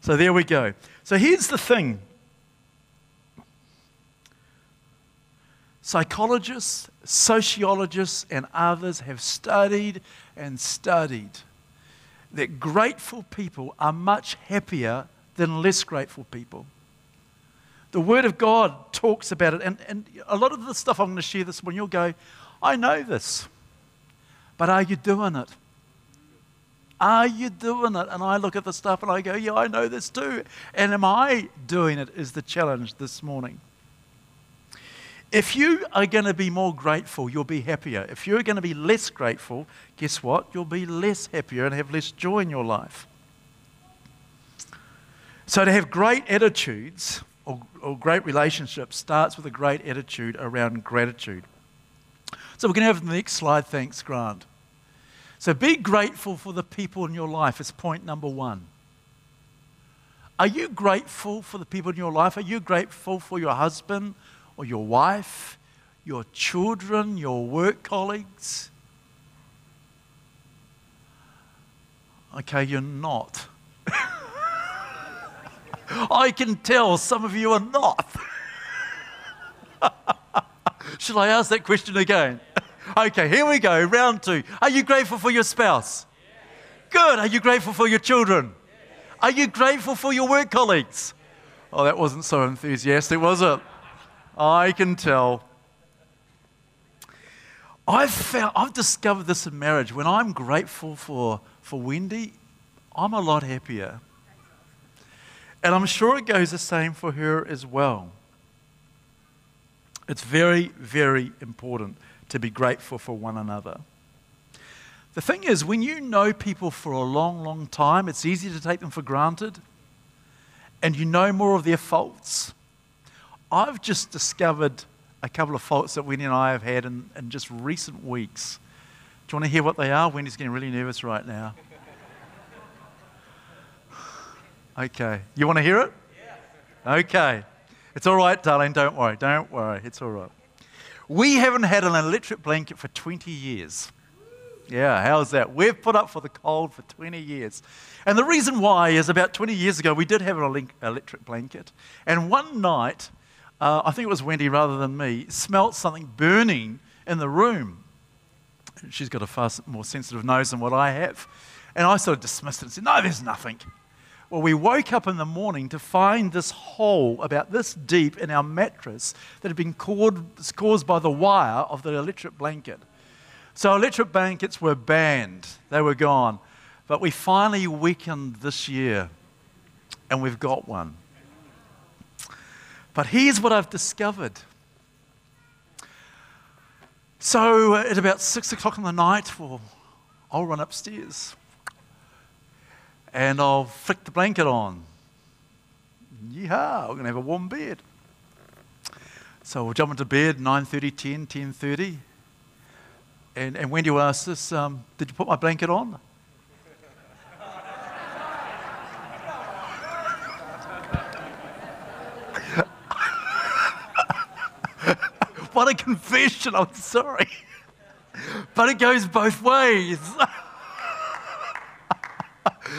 So there we go. So here's the thing psychologists, sociologists, and others have studied and studied that grateful people are much happier than less grateful people. The Word of God talks about it, and, and a lot of the stuff I'm going to share this morning, you'll go, I know this, but are you doing it? Are you doing it? And I look at the stuff and I go, Yeah, I know this too. And am I doing it? Is the challenge this morning. If you are going to be more grateful, you'll be happier. If you're going to be less grateful, guess what? You'll be less happier and have less joy in your life. So, to have great attitudes or, or great relationships starts with a great attitude around gratitude. So, we're going to have the next slide. Thanks, Grant. So, be grateful for the people in your life, is point number one. Are you grateful for the people in your life? Are you grateful for your husband or your wife, your children, your work colleagues? Okay, you're not. I can tell some of you are not. Should I ask that question again? Okay, here we go. Round two. Are you grateful for your spouse? Good. Are you grateful for your children? Are you grateful for your work colleagues? Oh, that wasn't so enthusiastic, was it? I can tell. I've found, I've discovered this in marriage. When I'm grateful for, for Wendy, I'm a lot happier. And I'm sure it goes the same for her as well. It's very, very important to be grateful for one another. The thing is, when you know people for a long, long time, it's easy to take them for granted and you know more of their faults. I've just discovered a couple of faults that Wendy and I have had in, in just recent weeks. Do you want to hear what they are? Wendy's getting really nervous right now. Okay. You want to hear it? Yeah. Okay. It's all right, darling. Don't worry. Don't worry. It's all right. We haven't had an electric blanket for 20 years. Yeah, how's that? We've put up for the cold for 20 years. And the reason why is about 20 years ago, we did have an electric blanket. And one night, uh, I think it was Wendy rather than me, smelt something burning in the room. She's got a far more sensitive nose than what I have. And I sort of dismissed it and said, No, there's nothing. Well, we woke up in the morning to find this hole about this deep in our mattress that had been caused by the wire of the electric blanket. So, electric blankets were banned, they were gone. But we finally weakened this year, and we've got one. But here's what I've discovered. So, at about six o'clock in the night, well, I'll run upstairs and I'll flick the blanket on. Yeehaw, we're going to have a warm bed. So we'll jump into bed 9.30, 10, 10.30. And, and Wendy will ask us, um, did you put my blanket on? What a confession, I'm sorry. But it goes both ways.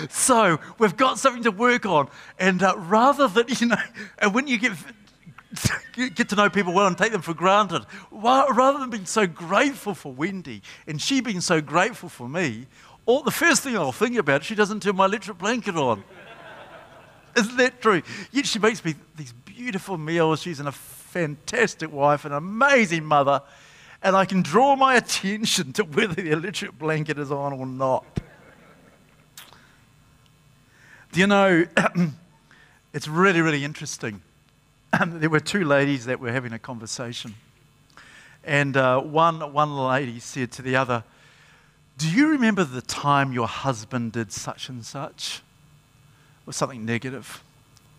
so we've got something to work on. And uh, rather than, you know, and when you get, get to know people well and take them for granted, rather than being so grateful for Wendy and she being so grateful for me, all, the first thing I'll think about, she doesn't turn my electric blanket on. Isn't that true? Yet she makes me these beautiful meals. She's in a fantastic wife, an amazing mother. And I can draw my attention to whether the electric blanket is on or not. Do you know, it's really, really interesting. there were two ladies that were having a conversation. And uh, one, one lady said to the other, Do you remember the time your husband did such and such? Or something negative.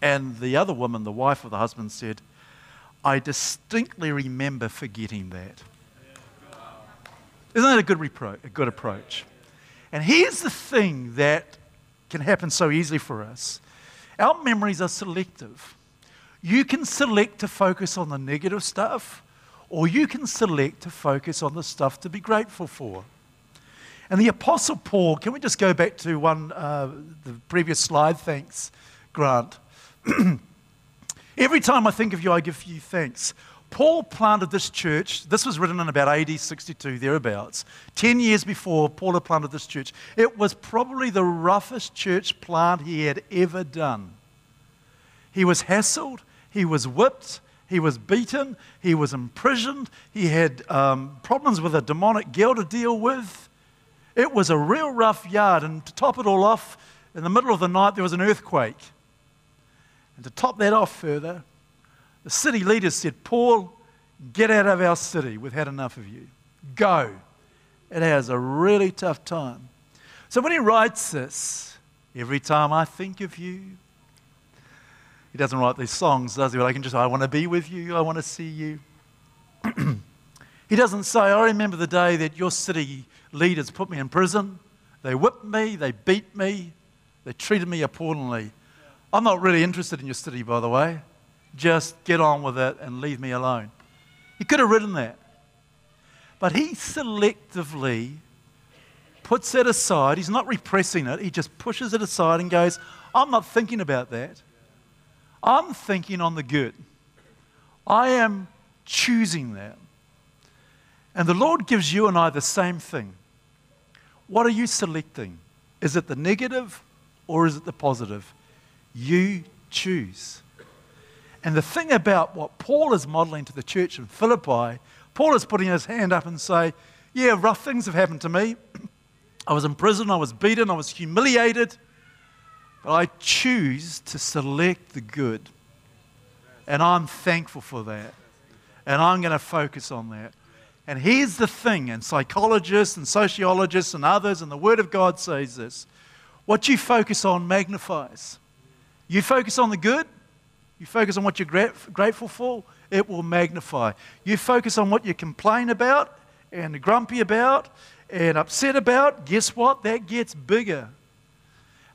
And the other woman, the wife of the husband, said, I distinctly remember forgetting that. Isn't that a good, repro- a good approach? And here's the thing that can happen so easily for us. Our memories are selective. You can select to focus on the negative stuff, or you can select to focus on the stuff to be grateful for. And the Apostle Paul, can we just go back to one, uh, the previous slide? Thanks, Grant. Every time I think of you, I give you thanks. Paul planted this church. This was written in about AD 62, thereabouts. Ten years before Paul had planted this church. It was probably the roughest church plant he had ever done. He was hassled, he was whipped, he was beaten, he was imprisoned, he had um, problems with a demonic girl to deal with. It was a real rough yard, and to top it all off, in the middle of the night, there was an earthquake. And to top that off further, the city leaders said, Paul, get out of our city. We've had enough of you. Go. It has a really tough time. So when he writes this, every time I think of you, he doesn't write these songs, does he? Well, I can just, I want to be with you, I want to see you. he doesn't say, I remember the day that your city leaders put me in prison. They whipped me, they beat me, they treated me appallingly. I'm not really interested in your city, by the way. Just get on with it and leave me alone. He could have written that. But he selectively puts it aside. He's not repressing it, he just pushes it aside and goes, I'm not thinking about that. I'm thinking on the good. I am choosing that. And the Lord gives you and I the same thing. What are you selecting? Is it the negative or is it the positive? You choose. And the thing about what Paul is modeling to the church in Philippi, Paul is putting his hand up and say, "Yeah, rough things have happened to me. I was in prison, I was beaten, I was humiliated, but I choose to select the good. And I'm thankful for that. And I'm going to focus on that. And here's the thing, and psychologists and sociologists and others, and the Word of God says this what you focus on magnifies. You focus on the good, you focus on what you're grateful for, it will magnify. You focus on what you complain about and grumpy about and upset about, guess what? That gets bigger.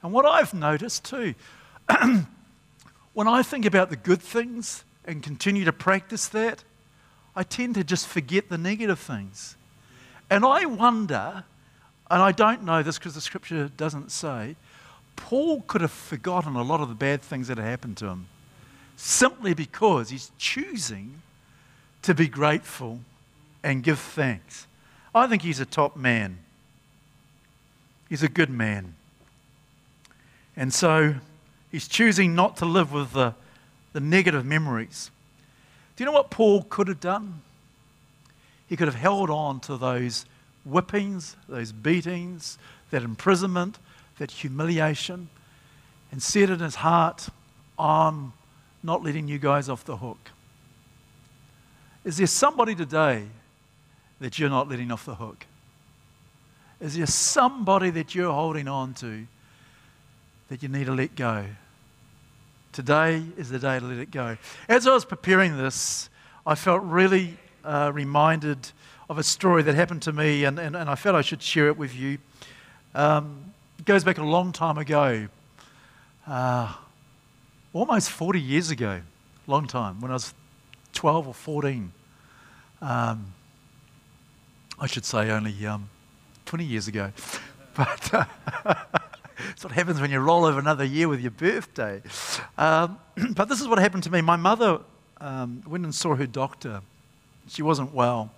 And what I've noticed too, when I think about the good things and continue to practice that, I tend to just forget the negative things. And I wonder, and I don't know this because the scripture doesn't say, Paul could have forgotten a lot of the bad things that had happened to him simply because he's choosing to be grateful and give thanks. I think he's a top man. He's a good man. And so he's choosing not to live with the, the negative memories. Do you know what Paul could have done? He could have held on to those whippings, those beatings, that imprisonment, that humiliation, and said in his heart, I'm not letting you guys off the hook. Is there somebody today that you're not letting off the hook? Is there somebody that you're holding on to that you need to let go? Today is the day to let it go. As I was preparing this, I felt really uh, reminded of a story that happened to me, and, and, and I felt I should share it with you. Um, it goes back a long time ago, uh, almost 40 years ago, long time, when I was 12 or 14. Um, I should say only um, 20 years ago. But uh, that's what happens when you roll over another year with your birthday. Um, but this is what happened to me. My mother um, went and saw her doctor. She wasn't well.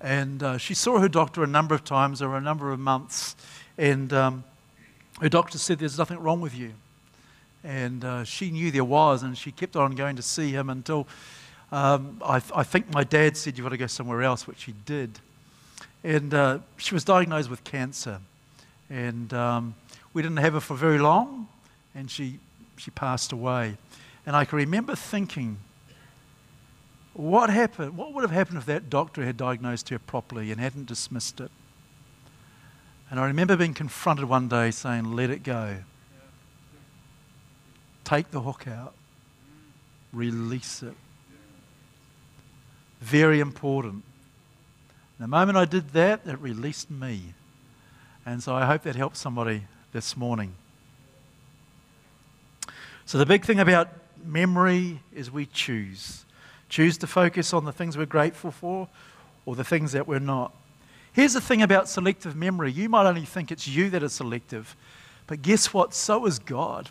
And uh, she saw her doctor a number of times over a number of months. And um, her doctor said, There's nothing wrong with you. And uh, she knew there was, and she kept on going to see him until um, I, th- I, think my dad said, You've got to go somewhere else, which he did. And uh, she was diagnosed with cancer. And um, we didn't have her for very long, and she, she passed away. And I can remember thinking, what happened? What would have happened if that doctor had diagnosed her properly and hadn't dismissed it? And I remember being confronted one day saying, Let it go. Take the hook out, release it. Very important. The moment I did that, it released me. And so I hope that helps somebody this morning. So, the big thing about memory is we choose. Choose to focus on the things we're grateful for or the things that we're not. Here's the thing about selective memory you might only think it's you that is selective, but guess what? So is God.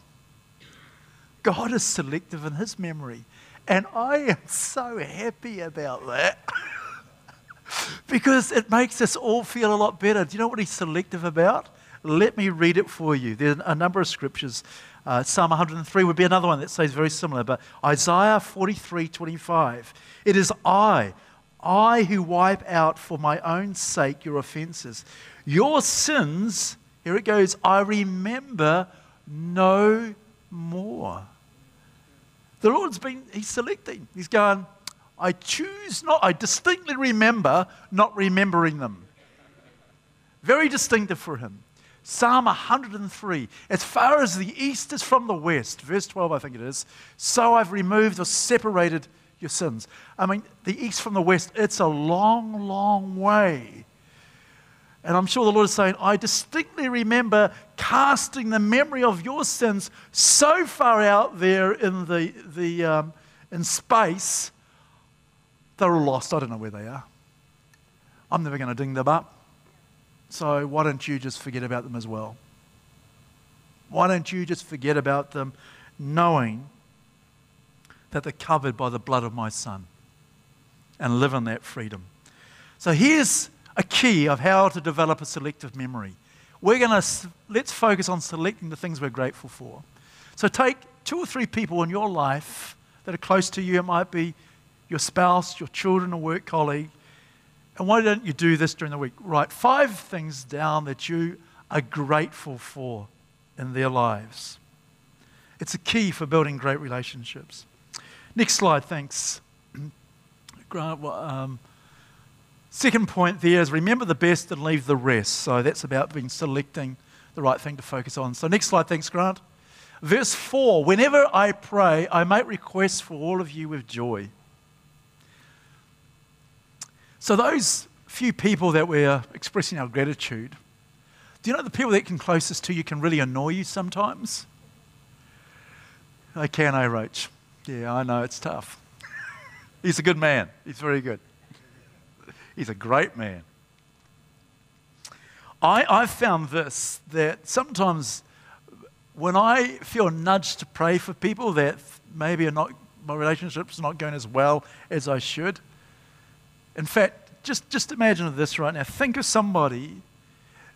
God is selective in his memory. And I am so happy about that. because it makes us all feel a lot better. Do you know what he's selective about? Let me read it for you. There's a number of scriptures. Uh, Psalm 103 would be another one that says very similar, but Isaiah 43 25. It is I, I who wipe out for my own sake your offenses. Your sins, here it goes, I remember no more. The Lord's been, He's selecting. He's going, I choose not, I distinctly remember not remembering them. Very distinctive for Him. Psalm 103 As far as the east is from the west, verse 12, I think it is, so I've removed or separated your sins. I mean, the east from the west, it's a long, long way. And I'm sure the Lord is saying, I distinctly remember casting the memory of your sins so far out there in, the, the, um, in space, they're all lost. I don't know where they are. I'm never going to ding them up. So why don't you just forget about them as well? Why don't you just forget about them knowing that they're covered by the blood of my Son and live in that freedom? So here's a key of how to develop a selective memory. We're going to let's focus on selecting the things we're grateful for. So take two or three people in your life that are close to you. It might be your spouse, your children, a work colleague, and why don't you do this during the week? Write five things down that you are grateful for in their lives. It's a key for building great relationships. Next slide, thanks. Grant, um, second point there is remember the best and leave the rest. So that's about being selecting the right thing to focus on. So next slide, thanks, Grant. Verse 4 Whenever I pray, I make requests for all of you with joy. So, those few people that we're expressing our gratitude, do you know the people that can closest to you can really annoy you sometimes? I can, I, Roach. Yeah, I know, it's tough. He's a good man. He's very good. He's a great man. I, I've found this that sometimes when I feel nudged to pray for people that maybe are not, my relationship's not going as well as I should, in fact, just, just imagine this right now. Think of somebody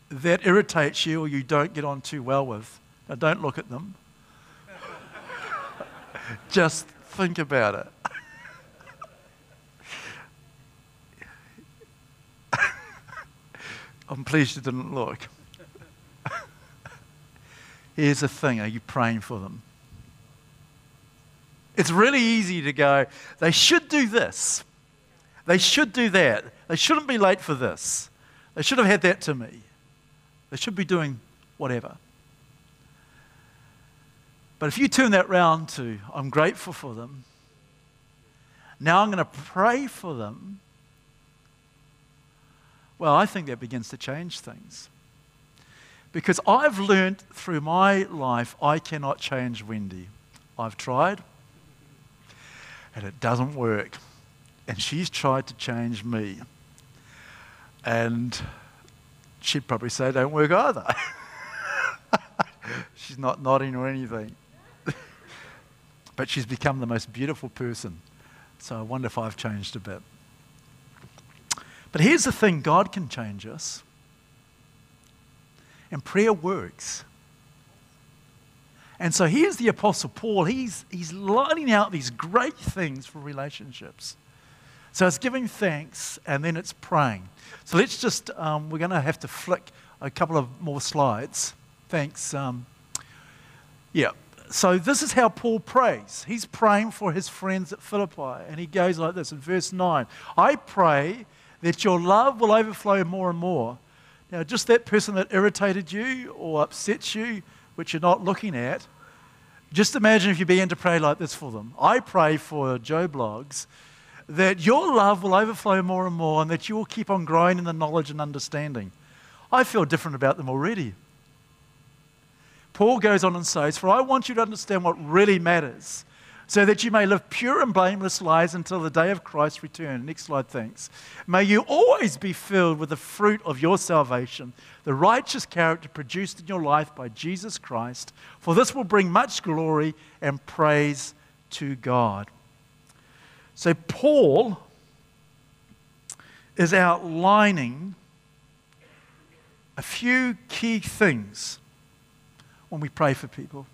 that irritates you or you don't get on too well with. Now, don't look at them. Just think about it. I'm pleased you didn't look. Here's the thing are you praying for them? It's really easy to go, they should do this. They should do that. They shouldn't be late for this. They should have had that to me. They should be doing whatever. But if you turn that round to, I'm grateful for them, now I'm going to pray for them, well, I think that begins to change things. Because I've learned through my life I cannot change Wendy. I've tried, and it doesn't work and she's tried to change me. And she'd probably say, don't work either. she's not nodding or anything. But she's become the most beautiful person. So I wonder if I've changed a bit. But here's the thing God can change us. And prayer works. And so here's the Apostle Paul. He's, he's lining out these great things for relationships. So it's giving thanks and then it's praying. So let's just, um, we're going to have to flick a couple of more slides. Thanks. Um, yeah. So this is how Paul prays. He's praying for his friends at Philippi. And he goes like this in verse 9 I pray that your love will overflow more and more. Now, just that person that irritated you or upsets you, which you're not looking at, just imagine if you began to pray like this for them. I pray for Joe Bloggs that your love will overflow more and more and that you will keep on growing in the knowledge and understanding. I feel different about them already. Paul goes on and says, For I want you to understand what really matters, so that you may live pure and blameless lives until the day of Christ's return. Next slide, thanks. May you always be filled with the fruit of your salvation, the righteous character produced in your life by Jesus Christ, for this will bring much glory and praise to God. So, Paul is outlining a few key things when we pray for people.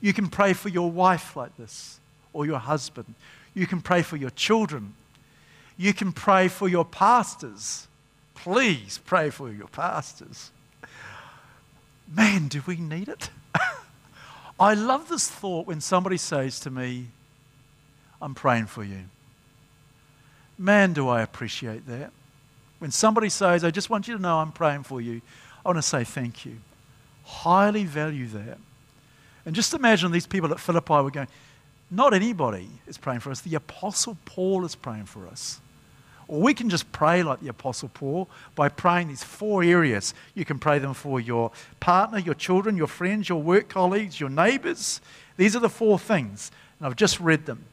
You can pray for your wife like this, or your husband. You can pray for your children. You can pray for your pastors. Please pray for your pastors. Man, do we need it? I love this thought when somebody says to me, I'm praying for you. Man, do I appreciate that. When somebody says, I just want you to know I'm praying for you, I want to say thank you. Highly value that. And just imagine these people at Philippi were going, not anybody is praying for us. The Apostle Paul is praying for us. Or we can just pray like the Apostle Paul by praying these four areas. You can pray them for your partner, your children, your friends, your work colleagues, your neighbors. These are the four things. And I've just read them.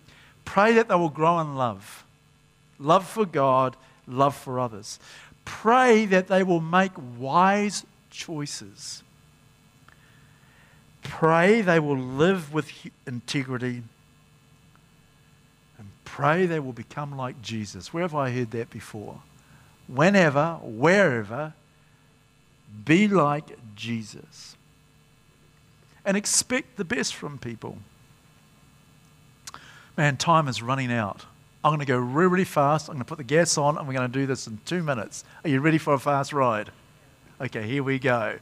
Pray that they will grow in love love for God, love for others. Pray that they will make wise choices. Pray they will live with integrity. And pray they will become like Jesus. Where have I heard that before? Whenever, wherever, be like Jesus. And expect the best from people. Man, time is running out. I'm going to go really, really fast. I'm going to put the gas on, and we're going to do this in two minutes. Are you ready for a fast ride? Okay, here we go.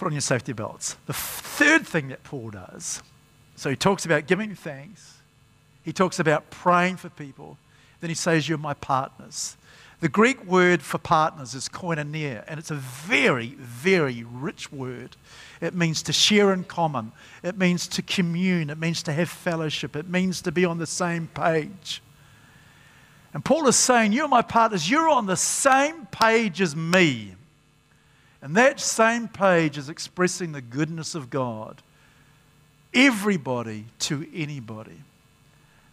Put on your safety belts. The third thing that Paul does so he talks about giving thanks, he talks about praying for people, then he says, You're my partners. The Greek word for partners is koinonia, and it's a very, very rich word. It means to share in common, it means to commune, it means to have fellowship, it means to be on the same page. And Paul is saying, You're my partners, you're on the same page as me. And that same page is expressing the goodness of God. Everybody to anybody.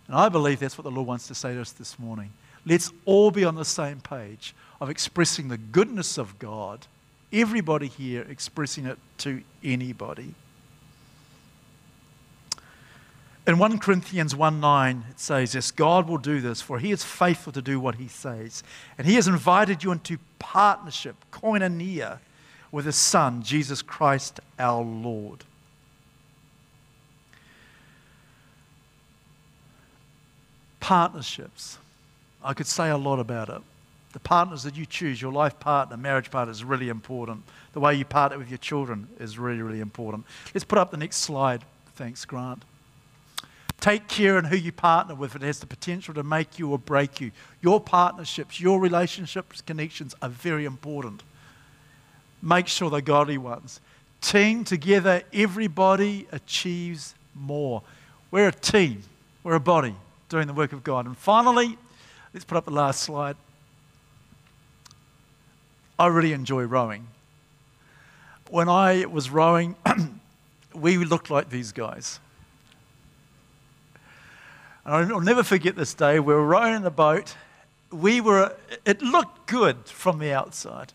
And I believe that's what the Lord wants to say to us this morning. Let's all be on the same page of expressing the goodness of God. Everybody here expressing it to anybody. In 1 Corinthians 1 9, it says, Yes, God will do this, for he is faithful to do what he says. And he has invited you into partnership, koinonia, with his Son, Jesus Christ our Lord. Partnerships. I could say a lot about it. The partners that you choose, your life partner, marriage partner, is really important. The way you partner with your children is really, really important. Let's put up the next slide. Thanks, Grant. Take care in who you partner with. It has the potential to make you or break you. Your partnerships, your relationships, connections are very important. Make sure they're godly ones. Team together, everybody achieves more. We're a team, we're a body doing the work of God. And finally, let's put up the last slide. I really enjoy rowing. When I was rowing, we looked like these guys. And I'll never forget this day. We were rowing in the boat. We were, it looked good from the outside.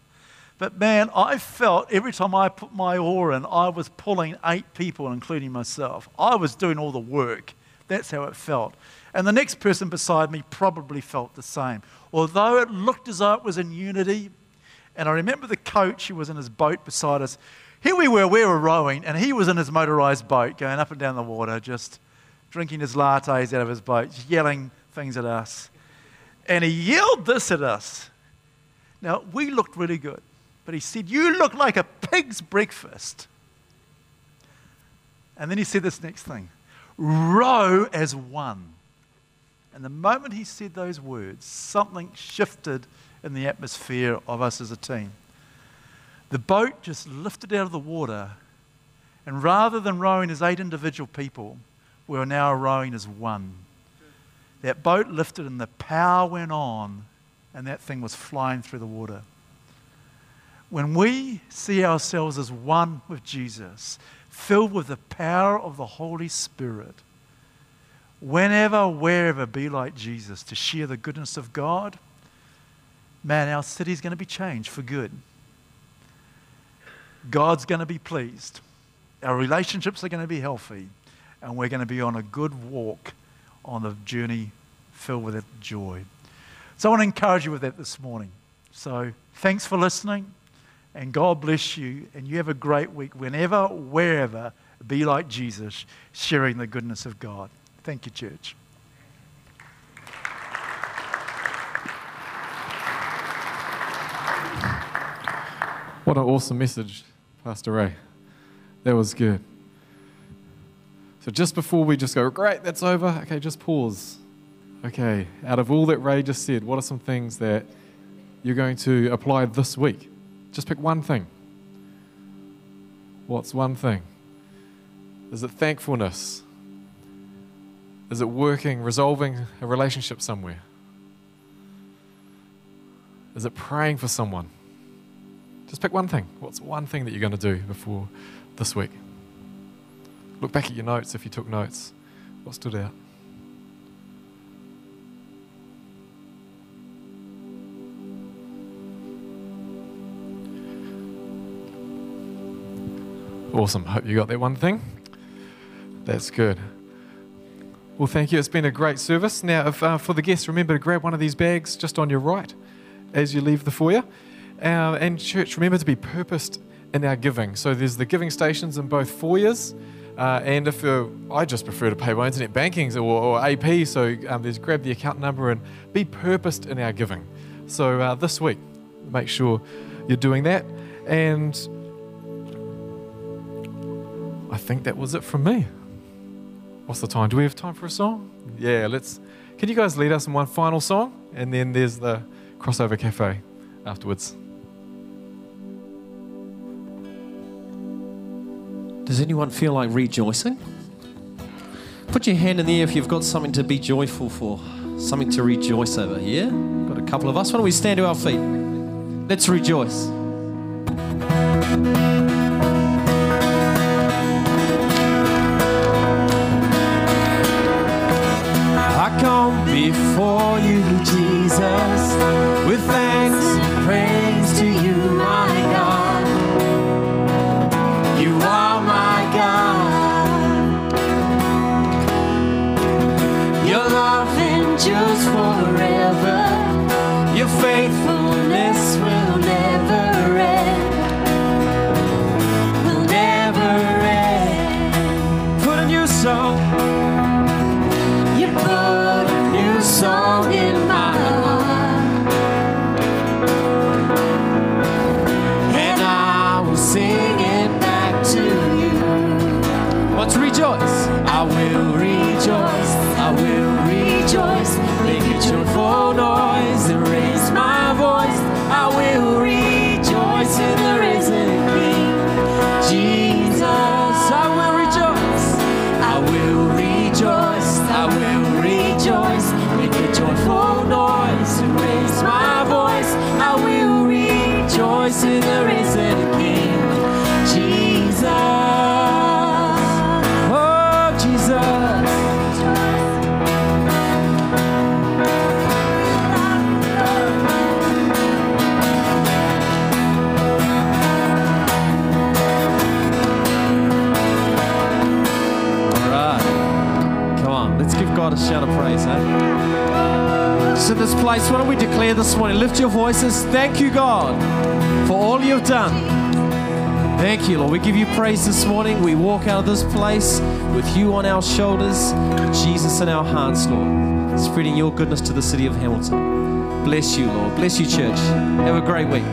But man, I felt every time I put my oar in, I was pulling eight people, including myself. I was doing all the work. That's how it felt. And the next person beside me probably felt the same. Although it looked as though it was in unity, and I remember the coach who was in his boat beside us. Here we were, we were rowing, and he was in his motorized boat going up and down the water, just drinking his lattes out of his boat, yelling things at us. And he yelled this at us. Now, we looked really good. But he said, You look like a pig's breakfast. And then he said this next thing row as one. And the moment he said those words, something shifted in the atmosphere of us as a team. The boat just lifted out of the water, and rather than rowing as eight individual people, we are now rowing as one. That boat lifted, and the power went on, and that thing was flying through the water when we see ourselves as one with Jesus, filled with the power of the Holy Spirit, whenever, wherever, be like Jesus to share the goodness of God, man, our city's going to be changed for good. God's going to be pleased. Our relationships are going to be healthy. And we're going to be on a good walk on the journey filled with joy. So I want to encourage you with that this morning. So thanks for listening, and God bless you, and you have a great week whenever, wherever. Be like Jesus, sharing the goodness of God. Thank you, church. What an awesome message, Pastor Ray. That was good. So, just before we just go, great, that's over, okay, just pause. Okay, out of all that Ray just said, what are some things that you're going to apply this week? Just pick one thing. What's one thing? Is it thankfulness? Is it working, resolving a relationship somewhere? Is it praying for someone? Just pick one thing. What's one thing that you're going to do before this week? Look back at your notes if you took notes. What stood out? Awesome. Hope you got that one thing. That's good. Well, thank you. It's been a great service. Now, if, uh, for the guests, remember to grab one of these bags just on your right as you leave the foyer. Uh, and church, remember to be purposed in our giving. So there's the giving stations in both foyers. Uh, and if I just prefer to pay by internet banking or, or AP, so um, there's grab the account number and be purposed in our giving. So uh, this week, make sure you're doing that. And I think that was it from me. What's the time? Do we have time for a song? Yeah, let's. Can you guys lead us in one final song? And then there's the crossover cafe afterwards. Does anyone feel like rejoicing? Put your hand in the air if you've got something to be joyful for, something to rejoice over. Yeah? Got a couple of us. Why don't we stand to our feet? Let's rejoice. Place, why don't we declare this morning? Lift your voices. Thank you, God, for all you've done. Thank you, Lord. We give you praise this morning. We walk out of this place with you on our shoulders, Jesus in our hearts, Lord, spreading your goodness to the city of Hamilton. Bless you, Lord. Bless you, church. Have a great week.